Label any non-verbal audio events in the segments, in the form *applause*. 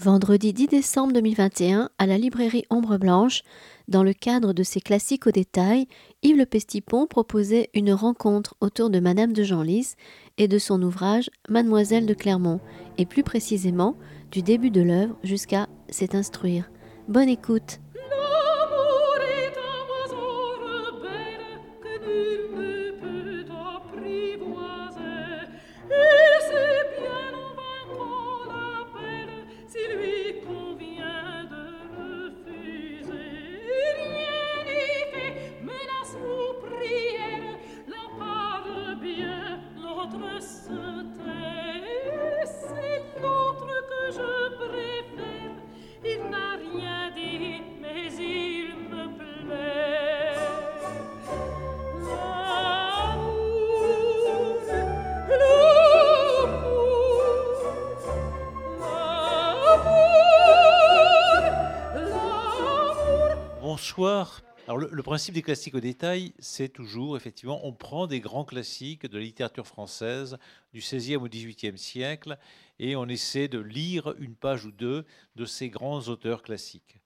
vendredi 10 décembre 2021 à la librairie Ombre Blanche. Dans le cadre de ses classiques au détail, Yves Le Pestipon proposait une rencontre autour de Madame de Genlis et de son ouvrage Mademoiselle de Clermont, et plus précisément du début de l'œuvre jusqu'à s'est instruire. Bonne écoute. Le, principe des classiques au détail, c'est toujours, effectivement, on prend des grands classiques de la littérature française du XVIe au XVIIIe siècle et on essaie de lire une page ou deux de ces grands auteurs classiques.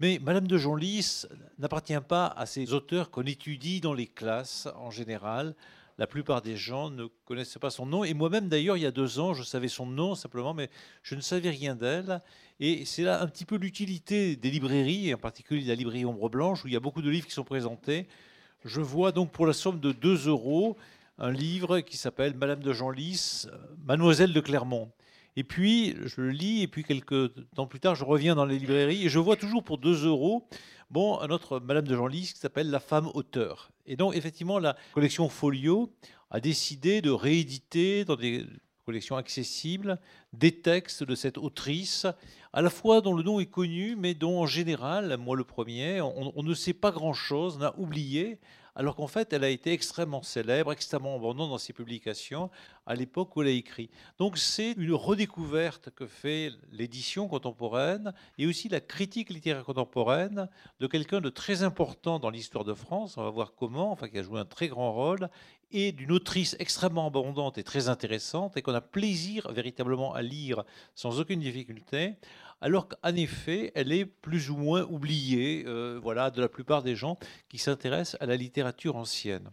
Mais Madame de Genlis n'appartient pas à ces auteurs qu'on étudie dans les classes en général. La plupart des gens ne connaissent pas son nom. Et moi-même, d'ailleurs, il y a deux ans, je savais son nom simplement, mais je ne savais rien d'elle. Et c'est là un petit peu l'utilité des librairies, et en particulier la librairie Ombre Blanche, où il y a beaucoup de livres qui sont présentés. Je vois donc pour la somme de 2 euros un livre qui s'appelle Madame de Genlis, Mademoiselle de Clermont. Et puis, je le lis, et puis quelques temps plus tard, je reviens dans les librairies, et je vois toujours pour 2 euros bon, un autre Madame de Genlis qui s'appelle La femme auteur. Et donc, effectivement, la collection Folio a décidé de rééditer dans des collections accessibles des textes de cette autrice, à la fois dont le nom est connu, mais dont en général, moi le premier, on, on ne sait pas grand-chose, on a oublié, alors qu'en fait, elle a été extrêmement célèbre, extrêmement abondante dans ses publications à l'époque où elle a écrit. Donc c'est une redécouverte que fait l'édition contemporaine et aussi la critique littéraire contemporaine de quelqu'un de très important dans l'histoire de France, on va voir comment, enfin qui a joué un très grand rôle, et d'une autrice extrêmement abondante et très intéressante et qu'on a plaisir véritablement à lire sans aucune difficulté alors qu'en effet, elle est plus ou moins oubliée euh, voilà, de la plupart des gens qui s'intéressent à la littérature ancienne.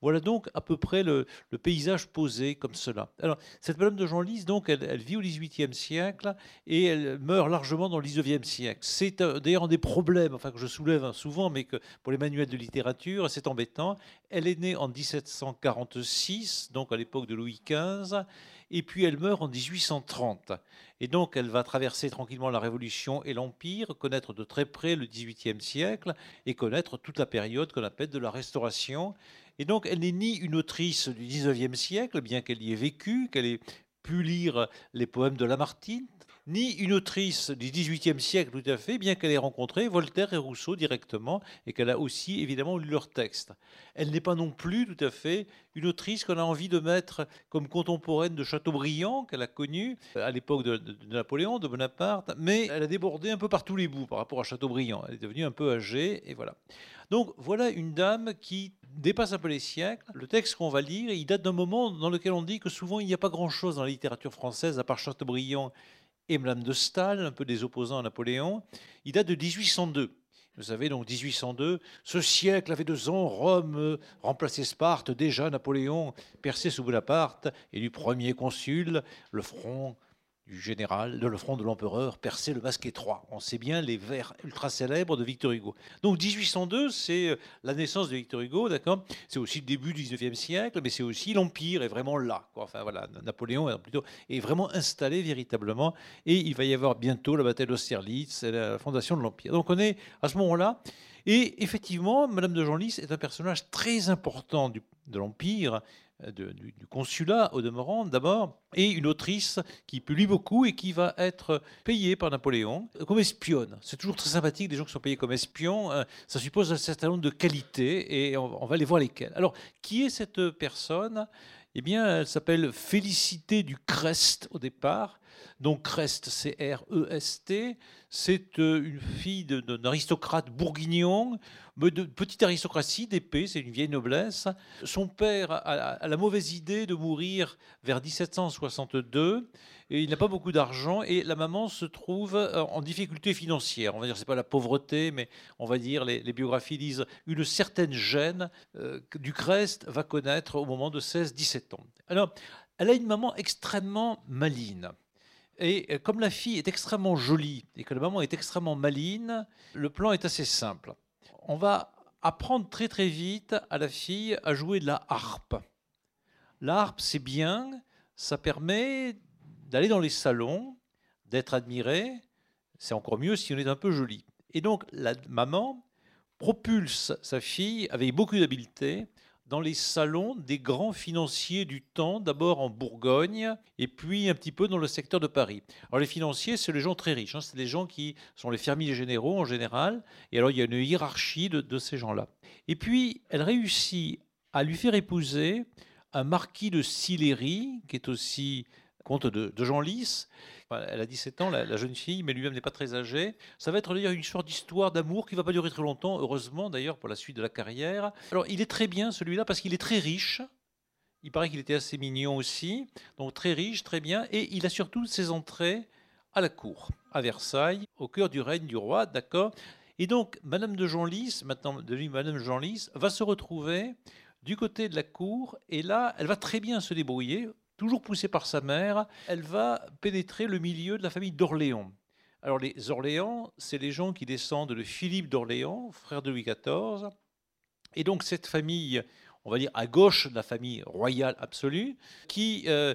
Voilà donc à peu près le, paysage posé comme cela. Alors, cette Madame de Genlis, donc, elle, vit au XVIIIe siècle et elle meurt largement dans le XIXe siècle. C'est d'ailleurs un des problèmes enfin, que je soulève hein, souvent, mais que pour les manuels de littérature, c'est embêtant. Elle est née en 1746, donc à l'époque de Louis XV, et puis elle meurt en 1830. Et donc elle va traverser tranquillement la Révolution et l'Empire, connaître de très près le XVIIIe siècle et connaître toute la période qu'on appelle de la Restauration. Et donc elle n'est ni une autrice du XIXe siècle, bien qu'elle y ait vécu, qu'elle ait pu lire les poèmes de Lamartine, ni une autrice du XVIIIe siècle tout à fait, bien qu'elle ait rencontré Voltaire et Rousseau directement et qu'elle a aussi évidemment lu leurs textes. Elle n'est pas non plus tout à fait une autrice qu'on a envie de mettre comme contemporaine de Chateaubriand, qu'elle a connu à l'époque de, Napoléon, de Bonaparte, mais elle a débordé un peu par tous les bouts par rapport à Chateaubriand. Elle est devenue un peu âgée et voilà. Donc voilà une dame qui dépasse un peu les siècles. Le texte qu'on va lire, il date d'un moment dans lequel on dit que souvent il n'y a pas grand-chose dans la littérature française à part Chateaubriand et Madame de Staël, un peu des opposants à Napoléon. Il date de 1802. Vous savez, donc 1802, ce siècle avait deux ans, Rome euh, remplaçait Sparte, déjà Napoléon percé sous Bonaparte, et du premier consul, le front du général, de le front de l'empereur, percer le masque étroit. On sait bien les vers ultra célèbres de Victor Hugo. Donc 1802, c'est euh, la naissance de Victor Hugo, d'accord? C'est aussi le début du 19e siècle, mais c'est aussi l'Empire est vraiment là. Enfin voilà, Napoléon est plutôt est vraiment installé véritablement, et il va y avoir bientôt la bataille d'Austerlitz, la fondation de l'Empire. Donc on est à ce moment-là. Et effectivement, Madame de Genlis est un personnage très important de l'Empire, du, consulat au demeurant d'abord, et une autrice qui publie beaucoup et qui va être payée par Napoléon comme espionne. C'est toujours très sympathique des gens qui sont payés comme espions. Hein. Ça suppose un certain nombre de qualités et on, va les voir lesquelles. Alors, qui est cette personne? Eh bien, elle s'appelle Félicité du Crest au départ. Donc Crest, C-R-E-S-T, c'est euh, une fille d'un aristocrate bourguignon, de petite aristocratie d'épée, c'est une vieille noblesse. Son père a, la mauvaise idée de mourir vers 1762 et il n'a pas beaucoup d'argent et la maman se trouve euh, en difficulté financière. On va dire c'est pas la pauvreté, mais on va dire les, biographies disent une certaine gêne euh, que du Crest va connaître au moment de 16-17 ans. Alors, elle a une maman extrêmement maligne. Et euh, comme la fille est extrêmement jolie et que la maman est extrêmement maligne, le plan est assez simple. On va apprendre très très vite à la fille à jouer de la harpe. La harpe, c'est bien, ça permet d'aller dans les salons, d'être admiré. C'est encore mieux si on est un peu joli. Et donc la maman propulse sa fille avec beaucoup d'habileté dans les salons des grands financiers du temps, d'abord en Bourgogne et puis un petit peu dans le secteur de Paris. Alors les financiers, c'est les gens très riches, hein, c'est les gens qui sont les fermiers généraux en général, et alors il y a une hiérarchie de, ces gens-là. Et puis elle réussit à lui faire épouser un marquis de Sillery, qui est aussi comte de, de Genlis, elle a 17 ans, la, jeune fille, mais lui-même n'est pas très âgé. Ça va être d'ailleurs une sorte d'histoire d'amour qui ne va pas durer très longtemps, heureusement d'ailleurs pour la suite de la carrière. Alors il est très bien celui-là parce qu'il est très riche. Il paraît qu'il était assez mignon aussi, donc très riche, très bien, et il a surtout ses entrées à la cour, à Versailles, au cœur du règne du roi, d'accord? Et donc, Madame de Genlis, maintenant devenue Madame Genlis, va se retrouver du côté de la cour, et là, elle va très bien se débrouiller, toujours poussée par sa mère, elle va pénétrer le milieu de la famille d'Orléans. Alors les Orléans, c'est les gens qui descendent de Philippe d'Orléans, frère de Louis XIV. Et donc cette famille, on va dire à gauche de la famille royale absolue, qui euh,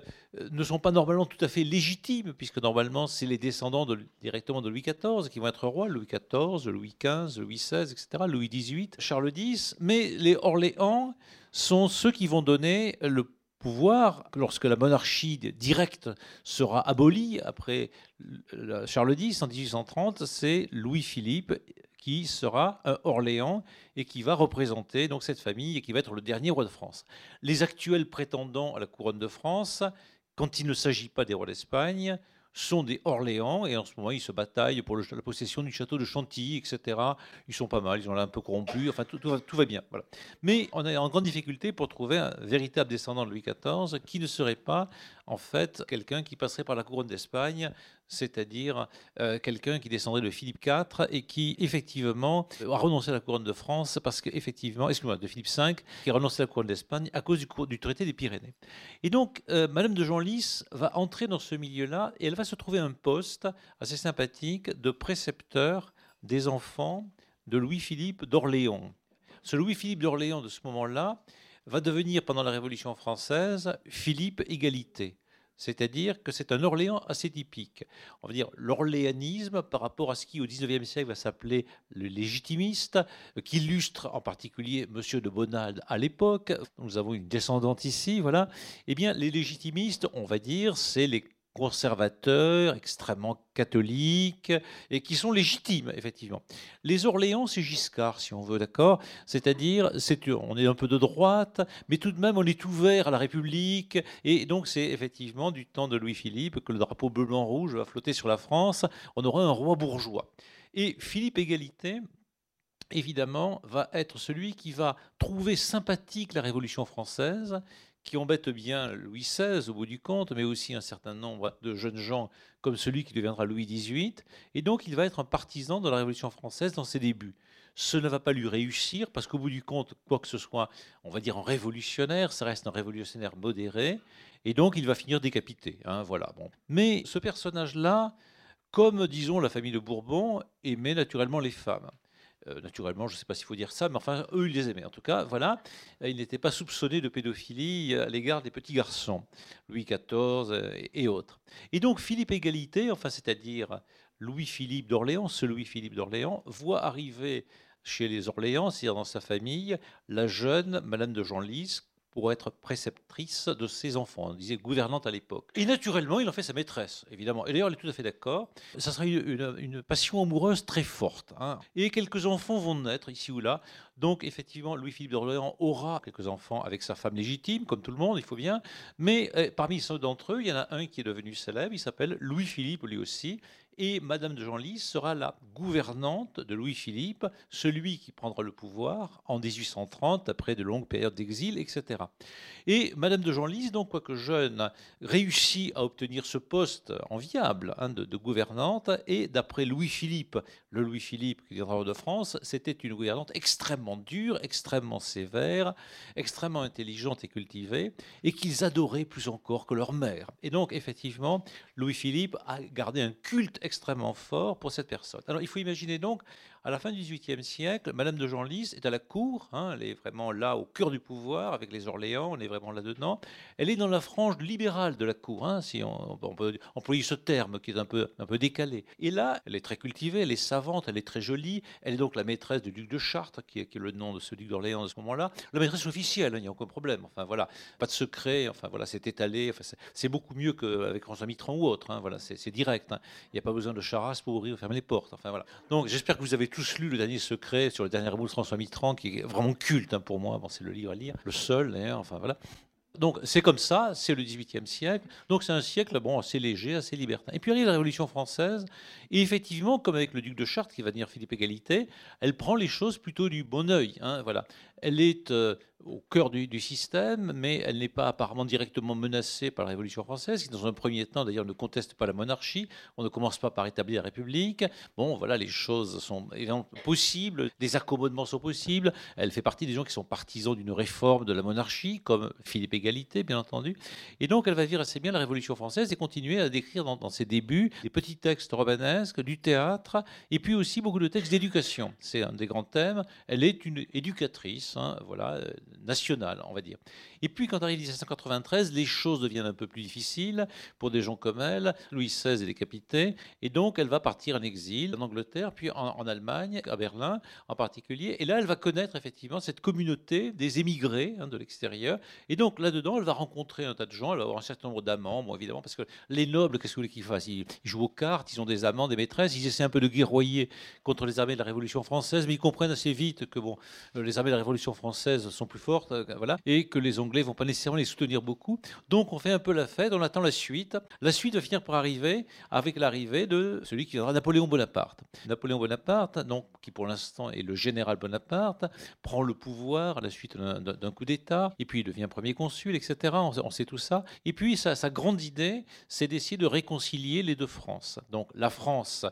ne sont pas normalement tout à fait légitimes, puisque normalement c'est les descendants directement de Louis XIV qui vont être rois, Louis XIV, Louis XV, Louis XVI, etc., Louis XVIII, Charles X. Mais les Orléans sont ceux qui vont donner le pouvoir, lorsque la monarchie directe sera abolie après Charles X en 1830, c'est Louis-Philippe qui sera un Orléans et qui va représenter donc cette famille et qui va être le dernier roi de France. Les actuels prétendants à la couronne de France, quand il ne s'agit pas des rois d'Espagne, sont des Orléans, et en ce moment, ils se bataillent pour la possession du château de Chantilly, etc. Ils sont pas mal, ils ont l'air un peu corrompus, enfin, tout, va bien. Mais on est en grande difficulté pour trouver un véritable descendant de Louis XIV qui ne serait pas, en fait, quelqu'un qui passerait par la couronne d'Espagne c'est-à-dire euh, quelqu'un qui descendrait de Philippe IV et qui effectivement a renoncé à la couronne de France parce qu'effectivement, excusez-moi, de Philippe V, qui a renoncé à la couronne d'Espagne à cause du, traité des Pyrénées. Et donc, euh, Madame de Genlis va entrer dans ce milieu-là et elle va se trouver un poste assez sympathique de précepteur des enfants de Louis-Philippe d'Orléans. Ce Louis-Philippe d'Orléans de ce moment-là va devenir, pendant la Révolution française, Philippe Égalité. C'est-à-dire que c'est un Orléans assez typique. On va dire l'orléanisme par rapport à ce qui, au XIXe siècle, va s'appeler le légitimiste, qui illustre en particulier Monsieur de Bonald à l'époque. Nous avons une descendante ici, voilà. Eh bien, les légitimistes, on va dire, c'est les conservateurs, extrêmement catholiques, et qui sont légitimes, effectivement. Les Orléans, c'est Giscard, si on veut, d'accord? C'est-à-dire, c'est, on est un peu de droite, mais tout de même, on est ouvert à la République, et donc c'est effectivement du temps de Louis-Philippe que le drapeau bleu-blanc-rouge va flotter sur la France, on aura un roi bourgeois. Et Philippe Égalité, évidemment, va être celui qui va trouver sympathique la Révolution française qui embête bien Louis XVI au bout du compte, mais aussi un certain nombre de jeunes gens comme celui qui deviendra Louis XVIII. Et donc il va être un partisan de la Révolution française dans ses débuts. Ce ne va pas lui réussir parce qu'au bout du compte, quoi que ce soit, on va dire un révolutionnaire, ça reste un révolutionnaire modéré, et donc il va finir décapité. Hein, voilà. Bon. Mais ce personnage-là, comme disons la famille de Bourbon, aimait naturellement les femmes. Euh, naturellement, je ne sais pas s'il faut dire ça, mais enfin, eux, ils les aimaient. En tout cas, voilà, ils n'étaient pas soupçonnés de pédophilie à l'égard des petits garçons, Louis XIV et autres. Et donc, Philippe Égalité, enfin, c'est-à-dire Louis-Philippe d'Orléans, ce Louis-Philippe d'Orléans, voit arriver chez les Orléans, c'est-à-dire dans sa famille, la jeune Madame de Genlis, pour être préceptrice de ses enfants. On disait gouvernante à l'époque. Et naturellement, il en fait sa maîtresse, évidemment. Et d'ailleurs, elle est tout à fait d'accord. Ça sera une, passion amoureuse très forte. Hein. Et quelques enfants vont naître ici ou là. Donc, effectivement, Louis-Philippe d'Orléans aura quelques enfants avec sa femme légitime, comme tout le monde, il faut bien. Mais eh, parmi ceux d'entre eux, il y en a un qui est devenu célèbre. Il s'appelle Louis-Philippe, lui aussi et Madame de Genlis sera la gouvernante de Louis-Philippe, celui qui prendra le pouvoir en 1830 après de longues périodes d'exil, etc. Et Madame de Genlis, donc quoique jeune, réussit à obtenir ce poste enviable hein, de, gouvernante et d'après Louis-Philippe, le Louis-Philippe qui viendra de France, c'était une gouvernante extrêmement dure, extrêmement sévère, extrêmement intelligente et cultivée et qu'ils adoraient plus encore que leur mère. Et donc effectivement, Louis-Philippe a gardé un culte extrêmement fort pour cette personne. Alors il faut imaginer donc à la fin du XVIIIe siècle, Madame de Genlis est à la cour, hein, elle est vraiment là au cœur du pouvoir avec les Orléans, on est vraiment là-dedans. Elle est dans la frange libérale de la cour, hein, si on, peut employer ce terme qui est un peu, décalé. Et là, elle est très cultivée, elle est savante, elle est très jolie. Elle est donc la maîtresse du duc de Chartres, qui est, le nom de ce duc d'Orléans à ce moment-là. La maîtresse officielle, hein, il n'y a aucun problème. Enfin voilà, pas de secret. Enfin voilà, c'est étalé. Enfin, c'est beaucoup mieux qu'avec François Mitterrand ou autre. voilà, c'est direct. Il n'y a pas besoin de charas pour ouvrir ou fermer les portes. Enfin voilà. Donc j'espère que vous avez tous lu Le Dernier Secret sur le dernier de François Mitterrand, qui est vraiment culte hein, pour moi. C'est le livre à lire, le seul d'ailleurs. Enfin voilà. Donc c'est comme ça, c'est le XVIIIe siècle. Donc c'est un siècle bon, assez léger, assez libertin. Et puis arrive la Révolution française. Et effectivement, comme avec le duc de Chartres qui va devenir Philippe Égalité, elle prend les choses plutôt du bon oeil. Hein, voilà. Elle est euh, au cœur du, système, mais elle n'est pas apparemment directement menacée par la Révolution française, qui dans un premier temps d'ailleurs ne conteste pas la monarchie. On ne commence pas par établir la République. Bon, voilà, les choses sont possibles, des accommodements sont possibles. Elle fait partie des gens qui sont partisans d'une réforme de la monarchie, comme Philippe Égalité, bien entendu. Et donc, elle va vivre assez bien la Révolution française et continuer à décrire dans, dans ses débuts des petits textes romanesques, du théâtre, et puis aussi beaucoup de textes d'éducation. C'est un des grands thèmes. Elle est une éducatrice, hein, voilà nationale, on va dire. Et puis, quand arrive 1793, les choses deviennent un peu plus difficiles pour des gens comme elle. Louis XVI est décapité, et donc elle va partir en exil en Angleterre, puis en, Allemagne, à Berlin en particulier. Et là, elle va connaître effectivement cette communauté des émigrés hein, de l'extérieur. Et donc, là-dedans, elle va rencontrer un tas de gens, elle va avoir un certain nombre d'amants, bon, évidemment, parce que les nobles, qu'est-ce que vous voulez qu'ils fassent? Ils, jouent aux cartes, ils ont des amants, des maîtresses, ils essaient un peu de guerroyer contre les armées de la Révolution française, mais ils comprennent assez vite que bon, les armées de la Révolution française sont plus fortes, euh, voilà, et que les Anglais vont pas nécessairement les soutenir beaucoup. Donc on fait un peu la fête, on attend la suite. La suite va finir par arriver avec l'arrivée de celui qui viendra Napoléon Bonaparte. Napoléon Bonaparte, donc qui pour l'instant est le général Bonaparte, prend le pouvoir à la suite d'un coup d'État, et puis il devient premier consul, etc. On, sait tout ça. Et puis sa, sa grande idée, c'est d'essayer de réconcilier les deux France. Donc la France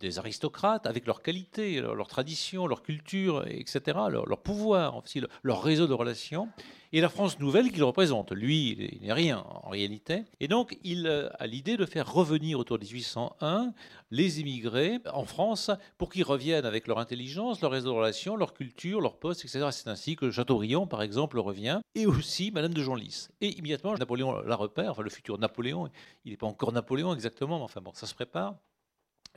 des aristocrates avec leurs qualités, leurs traditions, leur culture, etc., leur, pouvoir, aussi leur réseau de relations, et la France nouvelle qu'il représente. Lui, il n'est rien en réalité. Et donc, il euh, a l'idée de faire revenir autour de 1801 les immigrés en France pour qu'ils reviennent avec leur intelligence, leur réseau de relations, leur culture, leur poste, etc. C'est ainsi que Chateaubriand, par exemple, revient, et aussi Madame de Genlis. Et immédiatement, Napoléon la repère, enfin le futur Napoléon, il n'est pas encore Napoléon exactement, mais enfin bon, ça se prépare.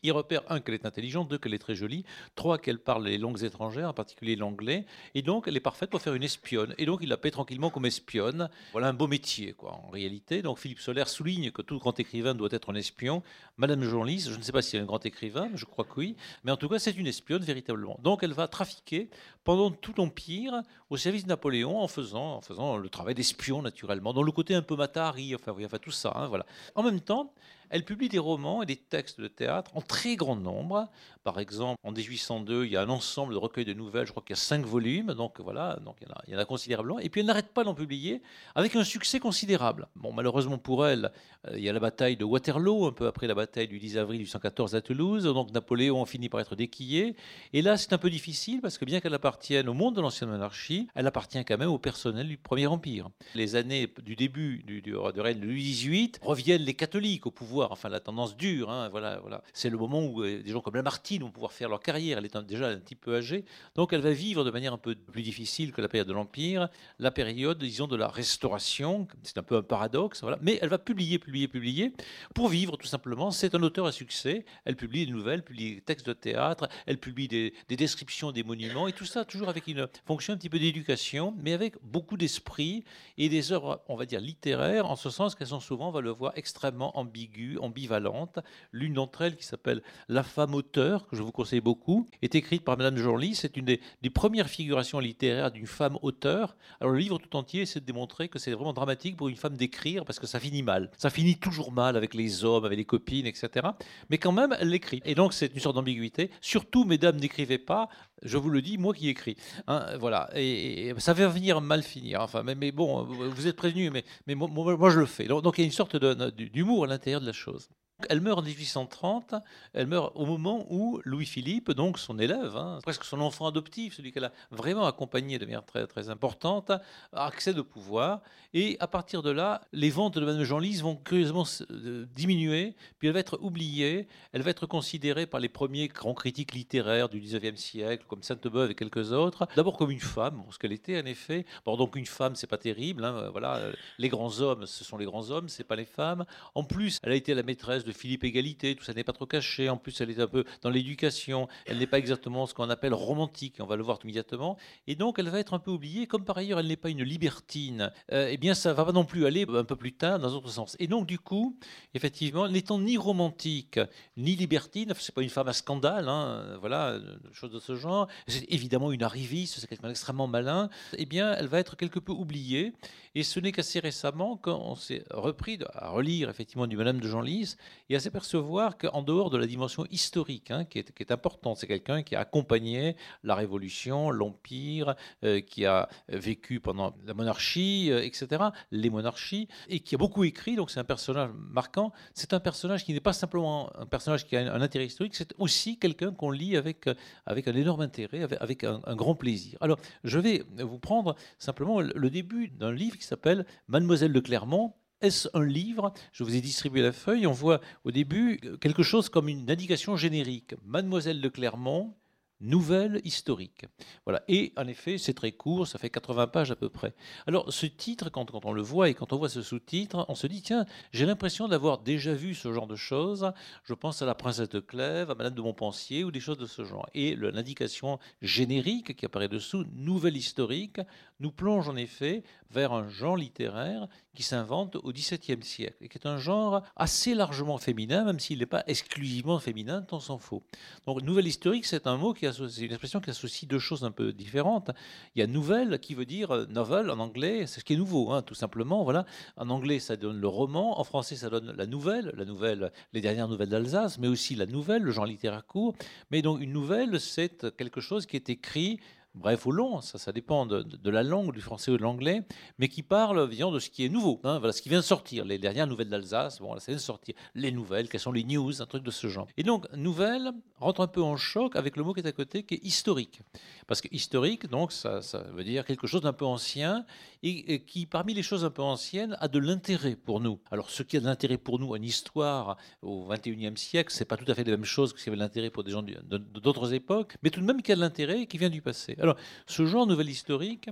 Il repère, un, qu'elle est intelligente, deux, qu'elle est très jolie, trois, qu'elle parle les langues étrangères, en particulier l'anglais, et donc elle est parfaite pour faire une espionne. Et donc il la paie tranquillement comme espionne. Voilà un beau métier, quoi, en réalité. Donc Philippe Soler souligne que tout grand écrivain doit être un espion. Madame Genlis, je ne sais pas si elle est un grand écrivain, je crois que oui, mais en tout cas c'est une espionne véritablement. Donc elle va trafiquer pendant tout l'Empire au service de Napoléon en faisant, en faisant le travail d'espion naturellement, dans le côté un peu matari, enfin, enfin tout ça. Hein, voilà. En même temps, elle publie des romans et des textes de théâtre en très grand nombre. Par exemple, en 1802, il y a un ensemble de recueils de nouvelles, je crois qu'il y a cinq volumes, donc voilà, donc il y en a, il y en a considérablement. Et puis elle n'arrête pas d'en publier avec un succès considérable. Bon, malheureusement pour elle, euh, il y a la bataille de Waterloo, un peu après la bataille du 10 avril 1814 à Toulouse, donc Napoléon finit par être déquillé. Et là, c'est un peu difficile parce que bien qu'elle appartienne au monde de l'ancienne monarchie, elle appartient quand même au personnel du Premier Empire. Les années du début du, règne de Louis XVIII reviennent les catholiques au pouvoir enfin la tendance dure. Hein, voilà, voilà. C'est le moment où euh, des gens comme Lamartine vont pouvoir faire leur carrière. Elle est déjà un petit peu âgée, donc elle va vivre de manière un peu plus difficile que la période de l'Empire, la période, disons, de la Restauration. C'est un peu un paradoxe. Mais elle va publier, publier, publier pour vivre tout simplement. C'est un auteur à succès. Elle publie des nouvelles, publie des textes de théâtre, elle publie des, descriptions des monuments et tout ça toujours avec une fonction un petit peu d'éducation, mais avec beaucoup d'esprit et des œuvres, on va dire, littéraires, en ce sens qu'elles sont souvent, on va le voir, extrêmement ambiguës, ambivalentes. L'une d'entre elles, qui s'appelle La femme auteur, que je vous conseille beaucoup, est écrite par Madame Genlis. C'est une des, des, premières figurations littéraires d'une femme auteur. Alors le livre tout entier, c'est de démontrer que c'est vraiment dramatique pour une femme d'écrire, parce que ça finit mal. Ça finit toujours mal avec les hommes, avec les copines, etc. Mais quand même, elle l'écrit. Et donc, c'est une sorte d'ambiguïté. Surtout, mesdames, n'écrivez pas. Je vous le dis, moi qui écris. Hein, voilà. Et, ça va venir mal finir. Enfin, mais, bon, vous êtes prévenus, mais, mais moi, moi, je le fais. Donc, il y a une sorte d'humour à l'intérieur de la chose. Elle meurt en 1830, elle meurt au moment où Louis-Philippe, donc son élève, hein, presque son enfant adoptif, celui qu'elle a vraiment accompagné de manière très, très importante, accède au pouvoir. Et à partir de là, les ventes de Madame Jean-Lise vont curieusement euh, diminuer, puis elle va être oubliée, elle va être considérée par les premiers grands critiques littéraires du 19e siècle, comme Sainte-Beuve et quelques autres, d'abord comme une femme, ce qu'elle était en effet. Bon, donc une femme, c'est pas terrible, hein, voilà, les grands hommes, ce sont les grands hommes, c'est pas les femmes. En plus, elle a été la maîtresse de Philippe Égalité, tout ça n'est pas trop caché. En plus, elle est un peu dans l'éducation. Elle n'est pas exactement ce qu'on appelle romantique. On va le voir immédiatement. Et donc, elle va être un peu oubliée. Comme par ailleurs, elle n'est pas une libertine. Euh, eh bien, ça va pas non plus aller un peu plus tard dans autre sens. Et donc, du coup, effectivement, n'étant ni romantique ni libertine, c'est pas une femme à scandale, hein, voilà, chose de ce genre. C'est évidemment une arriviste, c'est quelqu'un d'extrêmement malin. Eh bien, elle va être quelque peu oubliée. Et ce n'est qu'assez récemment qu'on s'est repris à relire effectivement du Madame de Genlis et à s'apercevoir qu'en dehors de la dimension historique, hein, qui, est, importante, c'est quelqu'un qui a accompagné la Révolution, l'Empire, euh, qui a vécu pendant la monarchie, euh, etc., les monarchies, et qui a beaucoup écrit, donc c'est un personnage marquant. C'est un personnage qui n'est pas simplement un personnage qui a un, intérêt historique, c'est aussi quelqu'un qu'on lit avec, avec un énorme intérêt, avec, un, grand plaisir. Alors, je vais vous prendre simplement le début d'un livre qui s'appelle Mademoiselle de Clermont, est-ce un livre? Je vous ai distribué la feuille. On voit au début quelque chose comme une indication générique. Mademoiselle de Clermont, Nouvelle historique. Voilà. Et en effet, c'est très court, ça fait 80 pages à peu près. Alors, ce titre, quand, quand on le voit et quand on voit ce sous-titre, on se dit tiens, j'ai l'impression d'avoir déjà vu ce genre de choses. Je pense à la princesse de Clèves, à Madame de Montpensier ou des choses de ce genre. Et l'indication générique qui apparaît dessous, Nouvelle historique, nous plonge en effet vers un genre littéraire qui s'invente au XVIIe siècle et qui est un genre assez largement féminin, même s'il n'est pas exclusivement féminin, tant s'en faut. Donc, nouvelle historique, c'est un mot qui c'est une expression qui associe deux choses un peu différentes. Il y a nouvelle qui veut dire euh, novel en anglais, c'est ce qui est nouveau, hein, tout simplement. Voilà. En anglais, ça donne le roman, en français, ça donne la nouvelle, la nouvelle, les dernières nouvelles d'Alsace, mais aussi la nouvelle, le genre littéraire court. Mais donc, une nouvelle, c'est quelque chose qui est écrit bref ou long, ça, ça dépend de, la langue, du français ou de l'anglais, mais qui parle de ce qui est nouveau, hein, voilà, ce qui vient de sortir, les dernières nouvelles d'Alsace, bon, là, ça vient de sortir, les nouvelles, quelles sont les news, un truc de ce genre. Et donc, nouvelle rentre un peu en choc avec le mot qui est à côté, qui est historique. Parce que historique, donc, ça, ça veut dire quelque chose d'un peu ancien, et, qui, parmi les choses un peu anciennes, a de l'intérêt pour nous. Alors, ce qui a de l'intérêt pour nous en histoire au XXIe siècle, c'est pas tout à fait la même chose que ce qui avait de l'intérêt pour des gens d'autres époques, mais tout de même qui a de l'intérêt et qui vient du passé. Alors, ce genre nouvelle historique,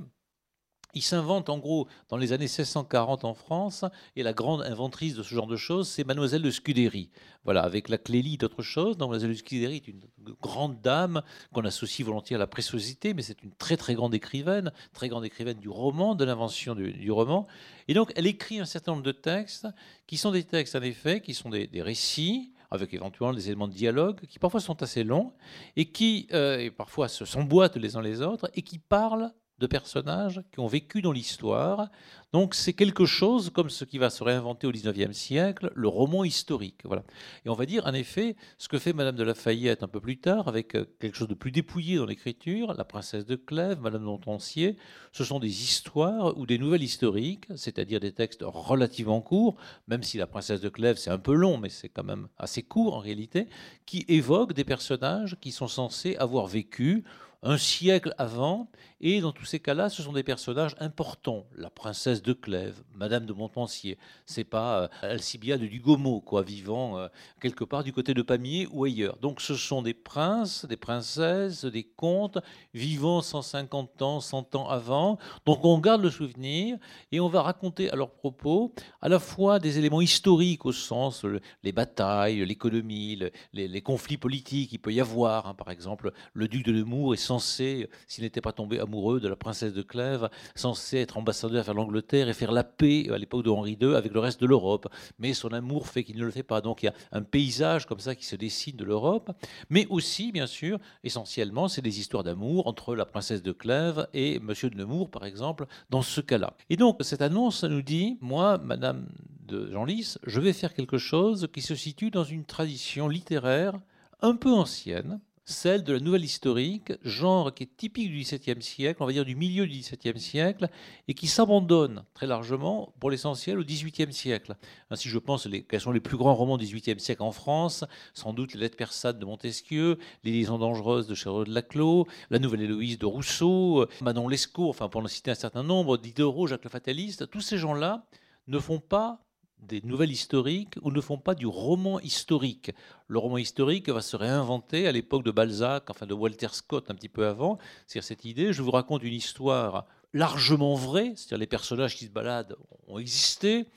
il s'invente en gros dans les années 1640 en France, et la grande inventrice de ce genre de choses, c'est Mademoiselle de Scudéry. Voilà, avec la Clélie d'autre chose. Mademoiselle de Scudéry est une grande dame qu'on associe volontiers à la préciosité, mais c'est une très très grande écrivaine, très grande écrivaine du roman, de l'invention du, roman. Et donc elle écrit un certain nombre de textes qui sont des textes en effet, qui sont des, récits avec éventuellement des éléments de dialogue qui parfois sont assez longs et qui euh, parfois s'emboîtent les uns les autres et qui parlent de personnages qui ont vécu dans l'histoire. Donc c'est quelque chose comme ce qui va se réinventer au XIXe siècle, le roman historique. Voilà. Et on va dire en effet ce que fait Madame de Lafayette un peu plus tard avec euh, quelque chose de plus dépouillé dans l'écriture, La princesse de Clèves, Madame de Montpensier, ce sont des histoires ou des nouvelles historiques, c'est-à-dire des textes relativement courts, même si La princesse de Clèves c'est un peu long, mais c'est quand même assez court en réalité, qui évoquent des personnages qui sont censés avoir vécu un siècle avant Et dans tous ces cas-là, ce sont des personnages importants. La princesse de Clèves, Madame de Montpensier, c'est pas euh, Alcibiade du Gomo, quoi, vivant euh, quelque part du côté de Pamiers ou ailleurs. Donc ce sont des princes, des princesses, des comtes vivant 150 ans, 100 ans avant. Donc on garde le souvenir et on va raconter à leur propos à la fois des éléments historiques au sens les batailles, l'économie, les, conflits politiques qu'il peut y avoir. Hein. Par exemple, le duc de Nemours est censé, s'il n'était pas tombé amoureux de la princesse de Clèves, censé être ambassadeur vers l'Angleterre et faire la paix à l'époque de Henri II avec le reste de l'Europe. Mais son amour fait qu'il ne le fait pas. Donc il y a un paysage comme ça qui se dessine de l'Europe. Mais aussi, bien sûr, essentiellement, c'est des histoires d'amour entre la princesse de Clèves et Monsieur de Nemours, par exemple, dans ce cas-là. Et donc cette annonce nous dit, moi, Madame de Genlis, je vais faire quelque chose qui se situe dans une tradition littéraire un peu ancienne, celle de la nouvelle historique, genre qui est typique du XVIIe siècle, on va dire du milieu du XVIIe siècle, et qui s'abandonne très largement, pour l'essentiel, au XVIIIe siècle. Ainsi, je pense quels sont les plus grands romans du XVIIIe siècle en France Sans doute les Lettres persanes de Montesquieu, Les liaisons dangereuses de Charles de Laclos, La Nouvelle Héloïse de Rousseau, Manon Lescaut, enfin pour en citer un certain nombre, Diderot, Jacques le Fataliste. Tous ces gens-là ne font pas des nouvelles historiques ou ne font pas du roman historique. Le roman historique va se réinventer à l'époque de Balzac, enfin de Walter Scott un petit peu avant. C'est cette idée, je vous raconte une histoire largement vraie, c'est-à-dire les personnages qui se baladent ont existé,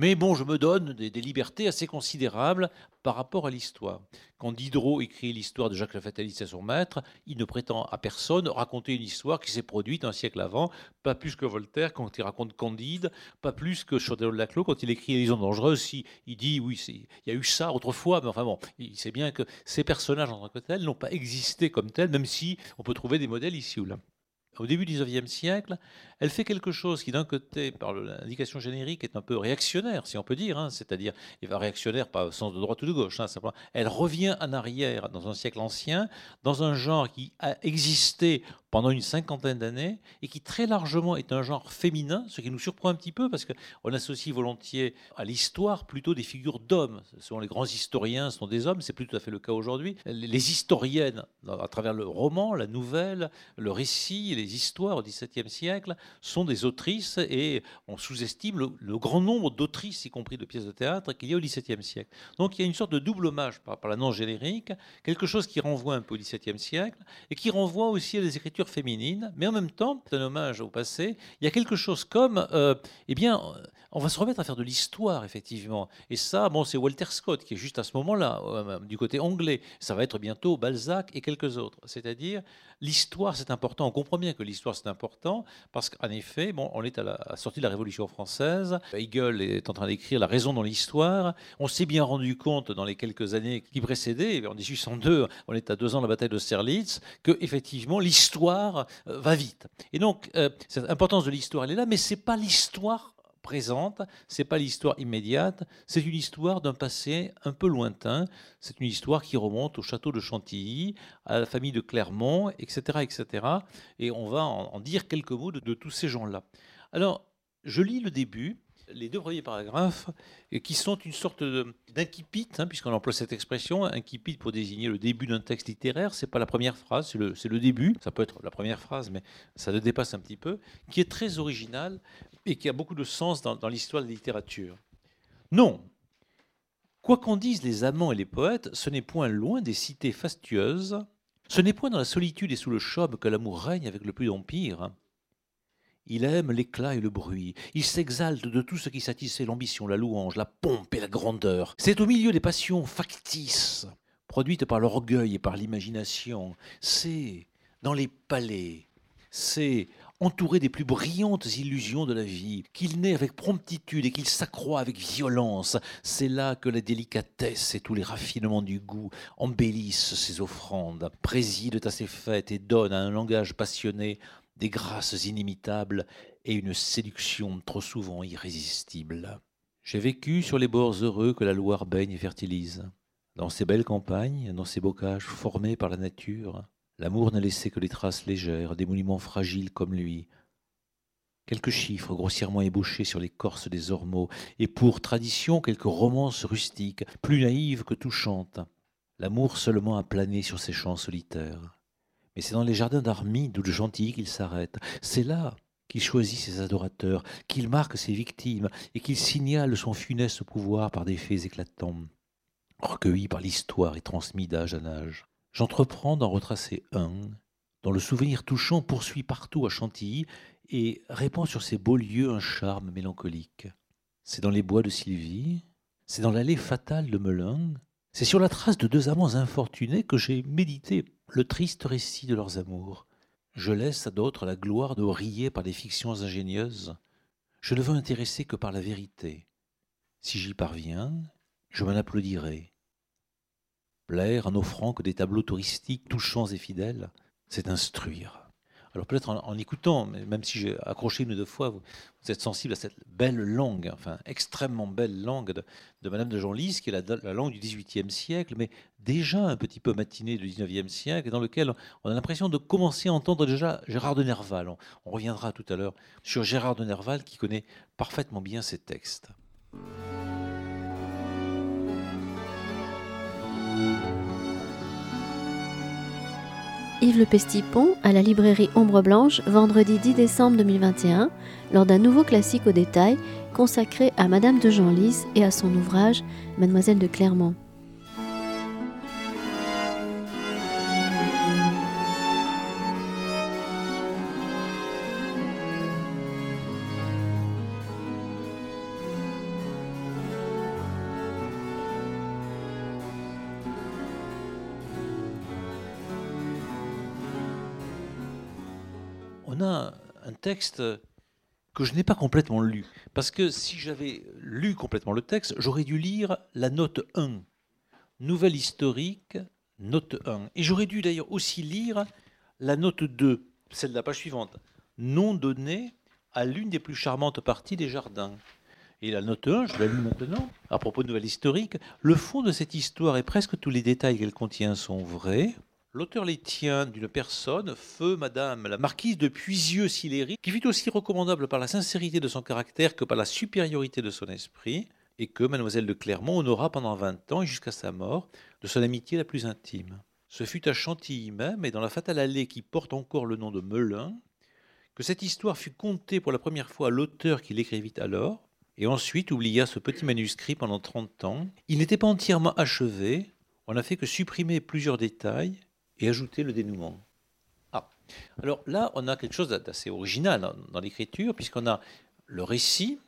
mais bon, je me donne des, libertés assez considérables par rapport à l'histoire. Quand Diderot écrit l'histoire de Jacques le Fataliste à son maître, il ne prétend à personne raconter une histoire qui s'est produite un siècle avant, pas plus que Voltaire quand il raconte Candide, pas plus que Chaudelot de Laclos quand il écrit Les Liaisons dangereuses. Si, il dit oui, il y a eu ça autrefois, mais enfin bon, il sait bien que ces personnages en tant que tels n'ont pas existé comme tels, même si on peut trouver des modèles ici ou là au début du XIXe siècle, elle fait quelque chose qui, d'un côté, par l'indication générique, est un peu réactionnaire, si on peut dire, hein, c'est-à-dire, il va réactionnaire pas au sens de droite ou de gauche, hein, simplement. Elle revient en arrière dans un siècle ancien, dans un genre qui a existé pendant une cinquantaine d'années et qui très largement est un genre féminin, ce qui nous surprend un petit peu parce qu'on associe volontiers à l'histoire plutôt des figures d'hommes. Souvent les grands historiens sont des hommes, c'est plus tout à fait le cas aujourd'hui. Les historiennes, à travers le roman, la nouvelle, le récit, les histoires au XVIIe siècle, sont des autrices et on sous-estime le, grand nombre d'autrices, y compris de pièces de théâtre, qu'il y a au XVIIe siècle. Donc il y a une sorte de double hommage par, la non générique, quelque chose qui renvoie un peu au XVIIe siècle et qui renvoie aussi à des écritures féminines, mais en même temps, c'est un hommage au passé. Il y a quelque chose comme, euh, eh bien, on va se remettre à faire de l'histoire, effectivement. Et ça, bon, c'est Walter Scott qui est juste à ce moment-là, euh, du côté anglais. Ça va être bientôt Balzac et quelques autres. C'est-à-dire, l'histoire, c'est important. On comprend bien que l'histoire, c'est important, parce qu'en effet, bon, on est à la sortie de la Révolution française. Hegel est en train d'écrire La raison dans l'histoire. On s'est bien rendu compte dans les quelques années qui précédaient, en 1802, on est à deux ans de la bataille d'Austerlitz, que effectivement l'histoire euh, va vite. Et donc, euh, cette importance de l'histoire, elle est là, mais c'est pas l'histoire présente, c'est pas l'histoire immédiate, c'est une histoire d'un passé un peu lointain, c'est une histoire qui remonte au château de Chantilly, à la famille de Clermont, etc. etc. Et on va en, dire quelques mots de, tous ces gens-là. Alors, je lis le début, les deux premiers paragraphes, qui sont une sorte d'incipit, hein, puisqu'on emploie cette expression, incipit pour désigner le début d'un texte littéraire, c'est pas la première phrase, c'est le, le, début, ça peut être la première phrase, mais ça le dépasse un petit peu, qui est très original et qui a beaucoup de sens dans, l'histoire de la littérature. Non, quoi qu'en disent les amants et les poètes, ce n'est point loin des cités fastueuses, ce n'est point dans la solitude et sous le chaume que l'amour règne avec le plus d'empire. Il aime l'éclat et le bruit. Il s'exalte de tout ce qui satisfait l'ambition, la louange, la pompe et la grandeur. C'est au milieu des passions factices, produites par l'orgueil et par l'imagination. C'est dans les palais. C'est entouré des plus brillantes illusions de la vie, qu'il naît avec promptitude et qu'il s'accroît avec violence. C'est là que la délicatesse et tous les raffinements du goût embellissent ses offrandes, président à ses fêtes et donnent à un langage passionné des grâces inimitables et une séduction trop souvent irrésistible. J'ai vécu sur les bords heureux que la Loire baigne et fertilise. Dans ces belles campagnes, dans ces bocages formés par la nature, l'amour n'a laissé que les traces légères des monuments fragiles comme lui. Quelques chiffres grossièrement ébauchés sur l'écorce des ormeaux, et pour tradition quelques romances rustiques, plus naïves que touchantes. L'amour seulement a plané sur ces champs solitaires. Mais c'est dans les jardins d'Armide ou de Gentilly qu'il s'arrête. C'est là qu'il choisit ses adorateurs, qu'il marque ses victimes et qu'il signale son funeste pouvoir par des faits éclatants, recueillis par l'histoire et transmis d'âge en âge. J'entreprends d'en retracer un, dont le souvenir touchant poursuit partout à Chantilly et répand sur ces beaux lieux un charme mélancolique. C'est dans les bois de Sylvie, c'est dans l'allée fatale de Melun, c'est sur la trace de deux amants infortunés que j'ai médité le triste récit de leurs amours. Je laisse à d'autres la gloire de rier par des fictions ingénieuses. Je ne veux intéresser que par la vérité. Si j'y parviens, je m'en applaudirai. Plaire en offrant que des tableaux touristiques touchants et fidèles, c'est instruire. Alors peut-être en, écoutant, même si j'ai accroché une ou deux fois, vous, êtes sensible à cette belle langue, enfin extrêmement belle langue de, Madame de Genlis, qui est la, langue du XVIIIe siècle, mais déjà un petit peu matinée du XIXe siècle, dans lequel on a l'impression de commencer à entendre déjà Gérard de Nerval. On, on reviendra tout à l'heure sur Gérard de Nerval qui connaît parfaitement bien ces textes. Yves Le Pestipon à la librairie Ombre Blanche vendredi 10 décembre 2021 lors d'un nouveau classique au détail consacré à Madame de Genlis et à son ouvrage Mademoiselle de Clermont. Texte que je n'ai pas complètement lu. Parce que si j'avais lu complètement le texte, j'aurais dû lire la note 1, nouvelle historique, note 1. Et j'aurais dû d'ailleurs aussi lire la note 2, celle de la page suivante, nom donné à l'une des plus charmantes parties des jardins. Et la note 1, je la lis maintenant, à propos de nouvelle historique, le fond de cette histoire et presque tous les détails qu'elle contient sont vrais, L'auteur les tient d'une personne, feu Madame la marquise de Puisieux-Sillery, qui fut aussi recommandable par la sincérité de son caractère que par la supériorité de son esprit, et que Mademoiselle de Clermont honora pendant vingt ans et jusqu'à sa mort de son amitié la plus intime. Ce fut à Chantilly même, et dans la fatale allée qui porte encore le nom de Melun, que cette histoire fut contée pour la première fois à l'auteur qui l'écrivit alors, et ensuite oublia ce petit manuscrit pendant trente ans. Il n'était pas entièrement achevé, on n'a fait que supprimer plusieurs détails, et ajouter le dénouement. Ah, alors là, on a quelque chose d'assez original dans, l'écriture, puisqu'on a le récit,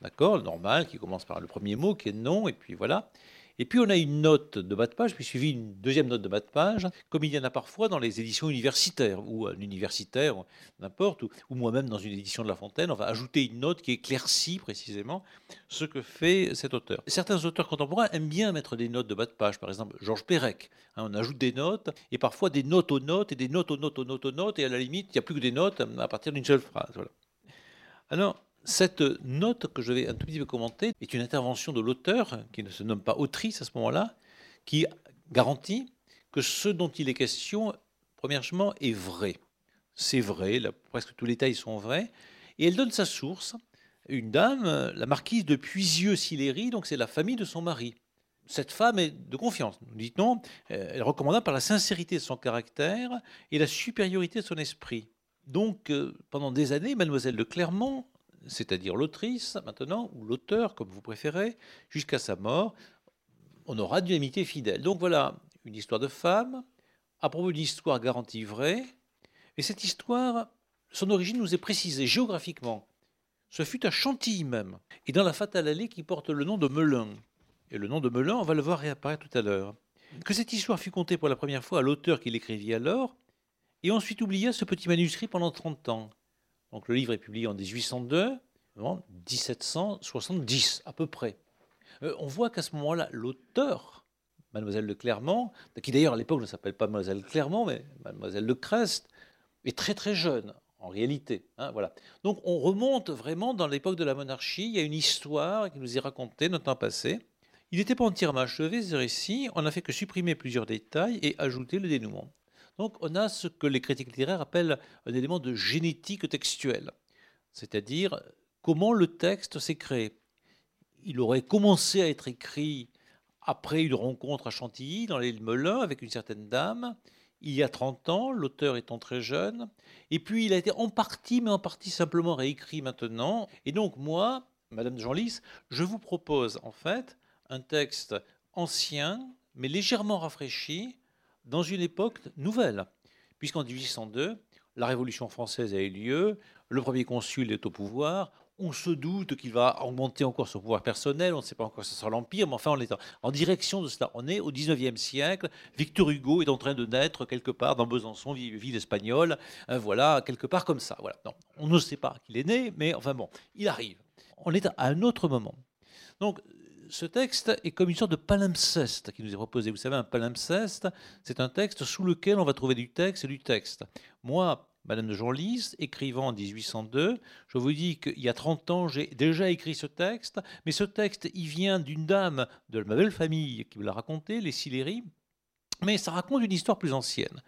d'accord, normal, qui commence par le premier mot, qui est non, et puis voilà. Et puis on a une note de bas de page, puis suivi une deuxième note de bas de page, comme il y en a parfois dans les éditions universitaires, ou un universitaire, n'importe, ou, moi-même dans une édition de La Fontaine, on va ajouter une note qui éclaircit précisément ce que fait cet auteur. Certains auteurs contemporains aiment bien mettre des notes de bas de page, par exemple Georges Perec. Hein, on ajoute des notes, et parfois des notes aux notes, et des notes aux notes aux notes aux notes, et à la limite, il n'y a plus que des notes à partir d'une seule phrase. Voilà. Alors, cette note que je vais un tout petit peu commenter est une intervention de l'auteur, qui ne se nomme pas autrice à ce moment-là, qui garantit que ce dont il est question, premièrement, est vrai. C'est vrai, presque tous les détails sont vrais. Et elle donne sa source, une dame, la marquise de Puisieux-Sillery, donc c'est la famille de son mari. Cette femme est de confiance, nous dit-on, elle est recommandable par la sincérité de son caractère et la supériorité de son esprit. Donc, euh, pendant des années, mademoiselle de Clermont c'est-à-dire l'autrice maintenant, ou l'auteur, comme vous préférez, jusqu'à sa mort, on aura une amitié fidèle. Donc voilà, une histoire de femme, à propos d'une histoire garantie vraie, et cette histoire, son origine nous est précisée géographiquement. Ce fut à Chantilly même, et dans la fatale allée qui porte le nom de Melun. Et le nom de Melun, on va le voir réapparaître tout à l'heure. Que cette histoire fut contée pour la première fois à l'auteur qui l'écrivit alors, et ensuite oublia ce petit manuscrit pendant 30 ans. Donc le livre est publié en 1802, 1770 à peu près. Euh, on voit qu'à ce moment-là, l'auteur, Mademoiselle de Clermont, qui d'ailleurs à l'époque ne s'appelle pas Mademoiselle de Clermont, mais Mademoiselle de Crest, est très très jeune en réalité. Hein, voilà. Donc on remonte vraiment dans l'époque de la monarchie. Il y a une histoire qui nous est racontée notre temps passé. Il n'était pas entièrement achevé ce récit. On n'a fait que supprimer plusieurs détails et ajouter le dénouement. Donc on a ce que les critiques littéraires appellent un élément de génétique textuelle, c'est-à-dire comment le texte s'est créé. Il aurait commencé à être écrit après une rencontre à Chantilly, dans l'île Melun, avec une certaine dame. il y a 30 ans, l'auteur étant très jeune, et puis il a été en partie, mais en partie simplement réécrit maintenant. Et donc moi, Madame de Genlis, je vous propose en fait un texte ancien, mais légèrement rafraîchi, dans une époque nouvelle, puisqu'en 1802, la Révolution française a eu lieu, le premier consul est au pouvoir, on se doute qu'il va augmenter encore son pouvoir personnel, on ne sait pas encore si ce sera l'Empire, mais enfin on est en, direction de cela. On est au 19e siècle, Victor Hugo est en train de naître quelque part dans Besançon, ville, espagnole, hein, voilà, quelque part comme ça. Voilà. on ne sait pas qu'il est né, mais enfin bon, il arrive. On est à un autre moment. Donc ce texte est comme une sorte de palimpseste qui nous est proposé. Vous savez, un palimpseste, c'est un texte sous lequel on va trouver du texte et du texte. Moi, Madame de Genlis, écrivant en 1802. Je vous dis qu'il y a 30 ans, j'ai déjà écrit ce texte, mais ce texte, il vient d'une dame de ma belle famille qui me l'a raconté, les Sillery, mais ça raconte une histoire plus ancienne.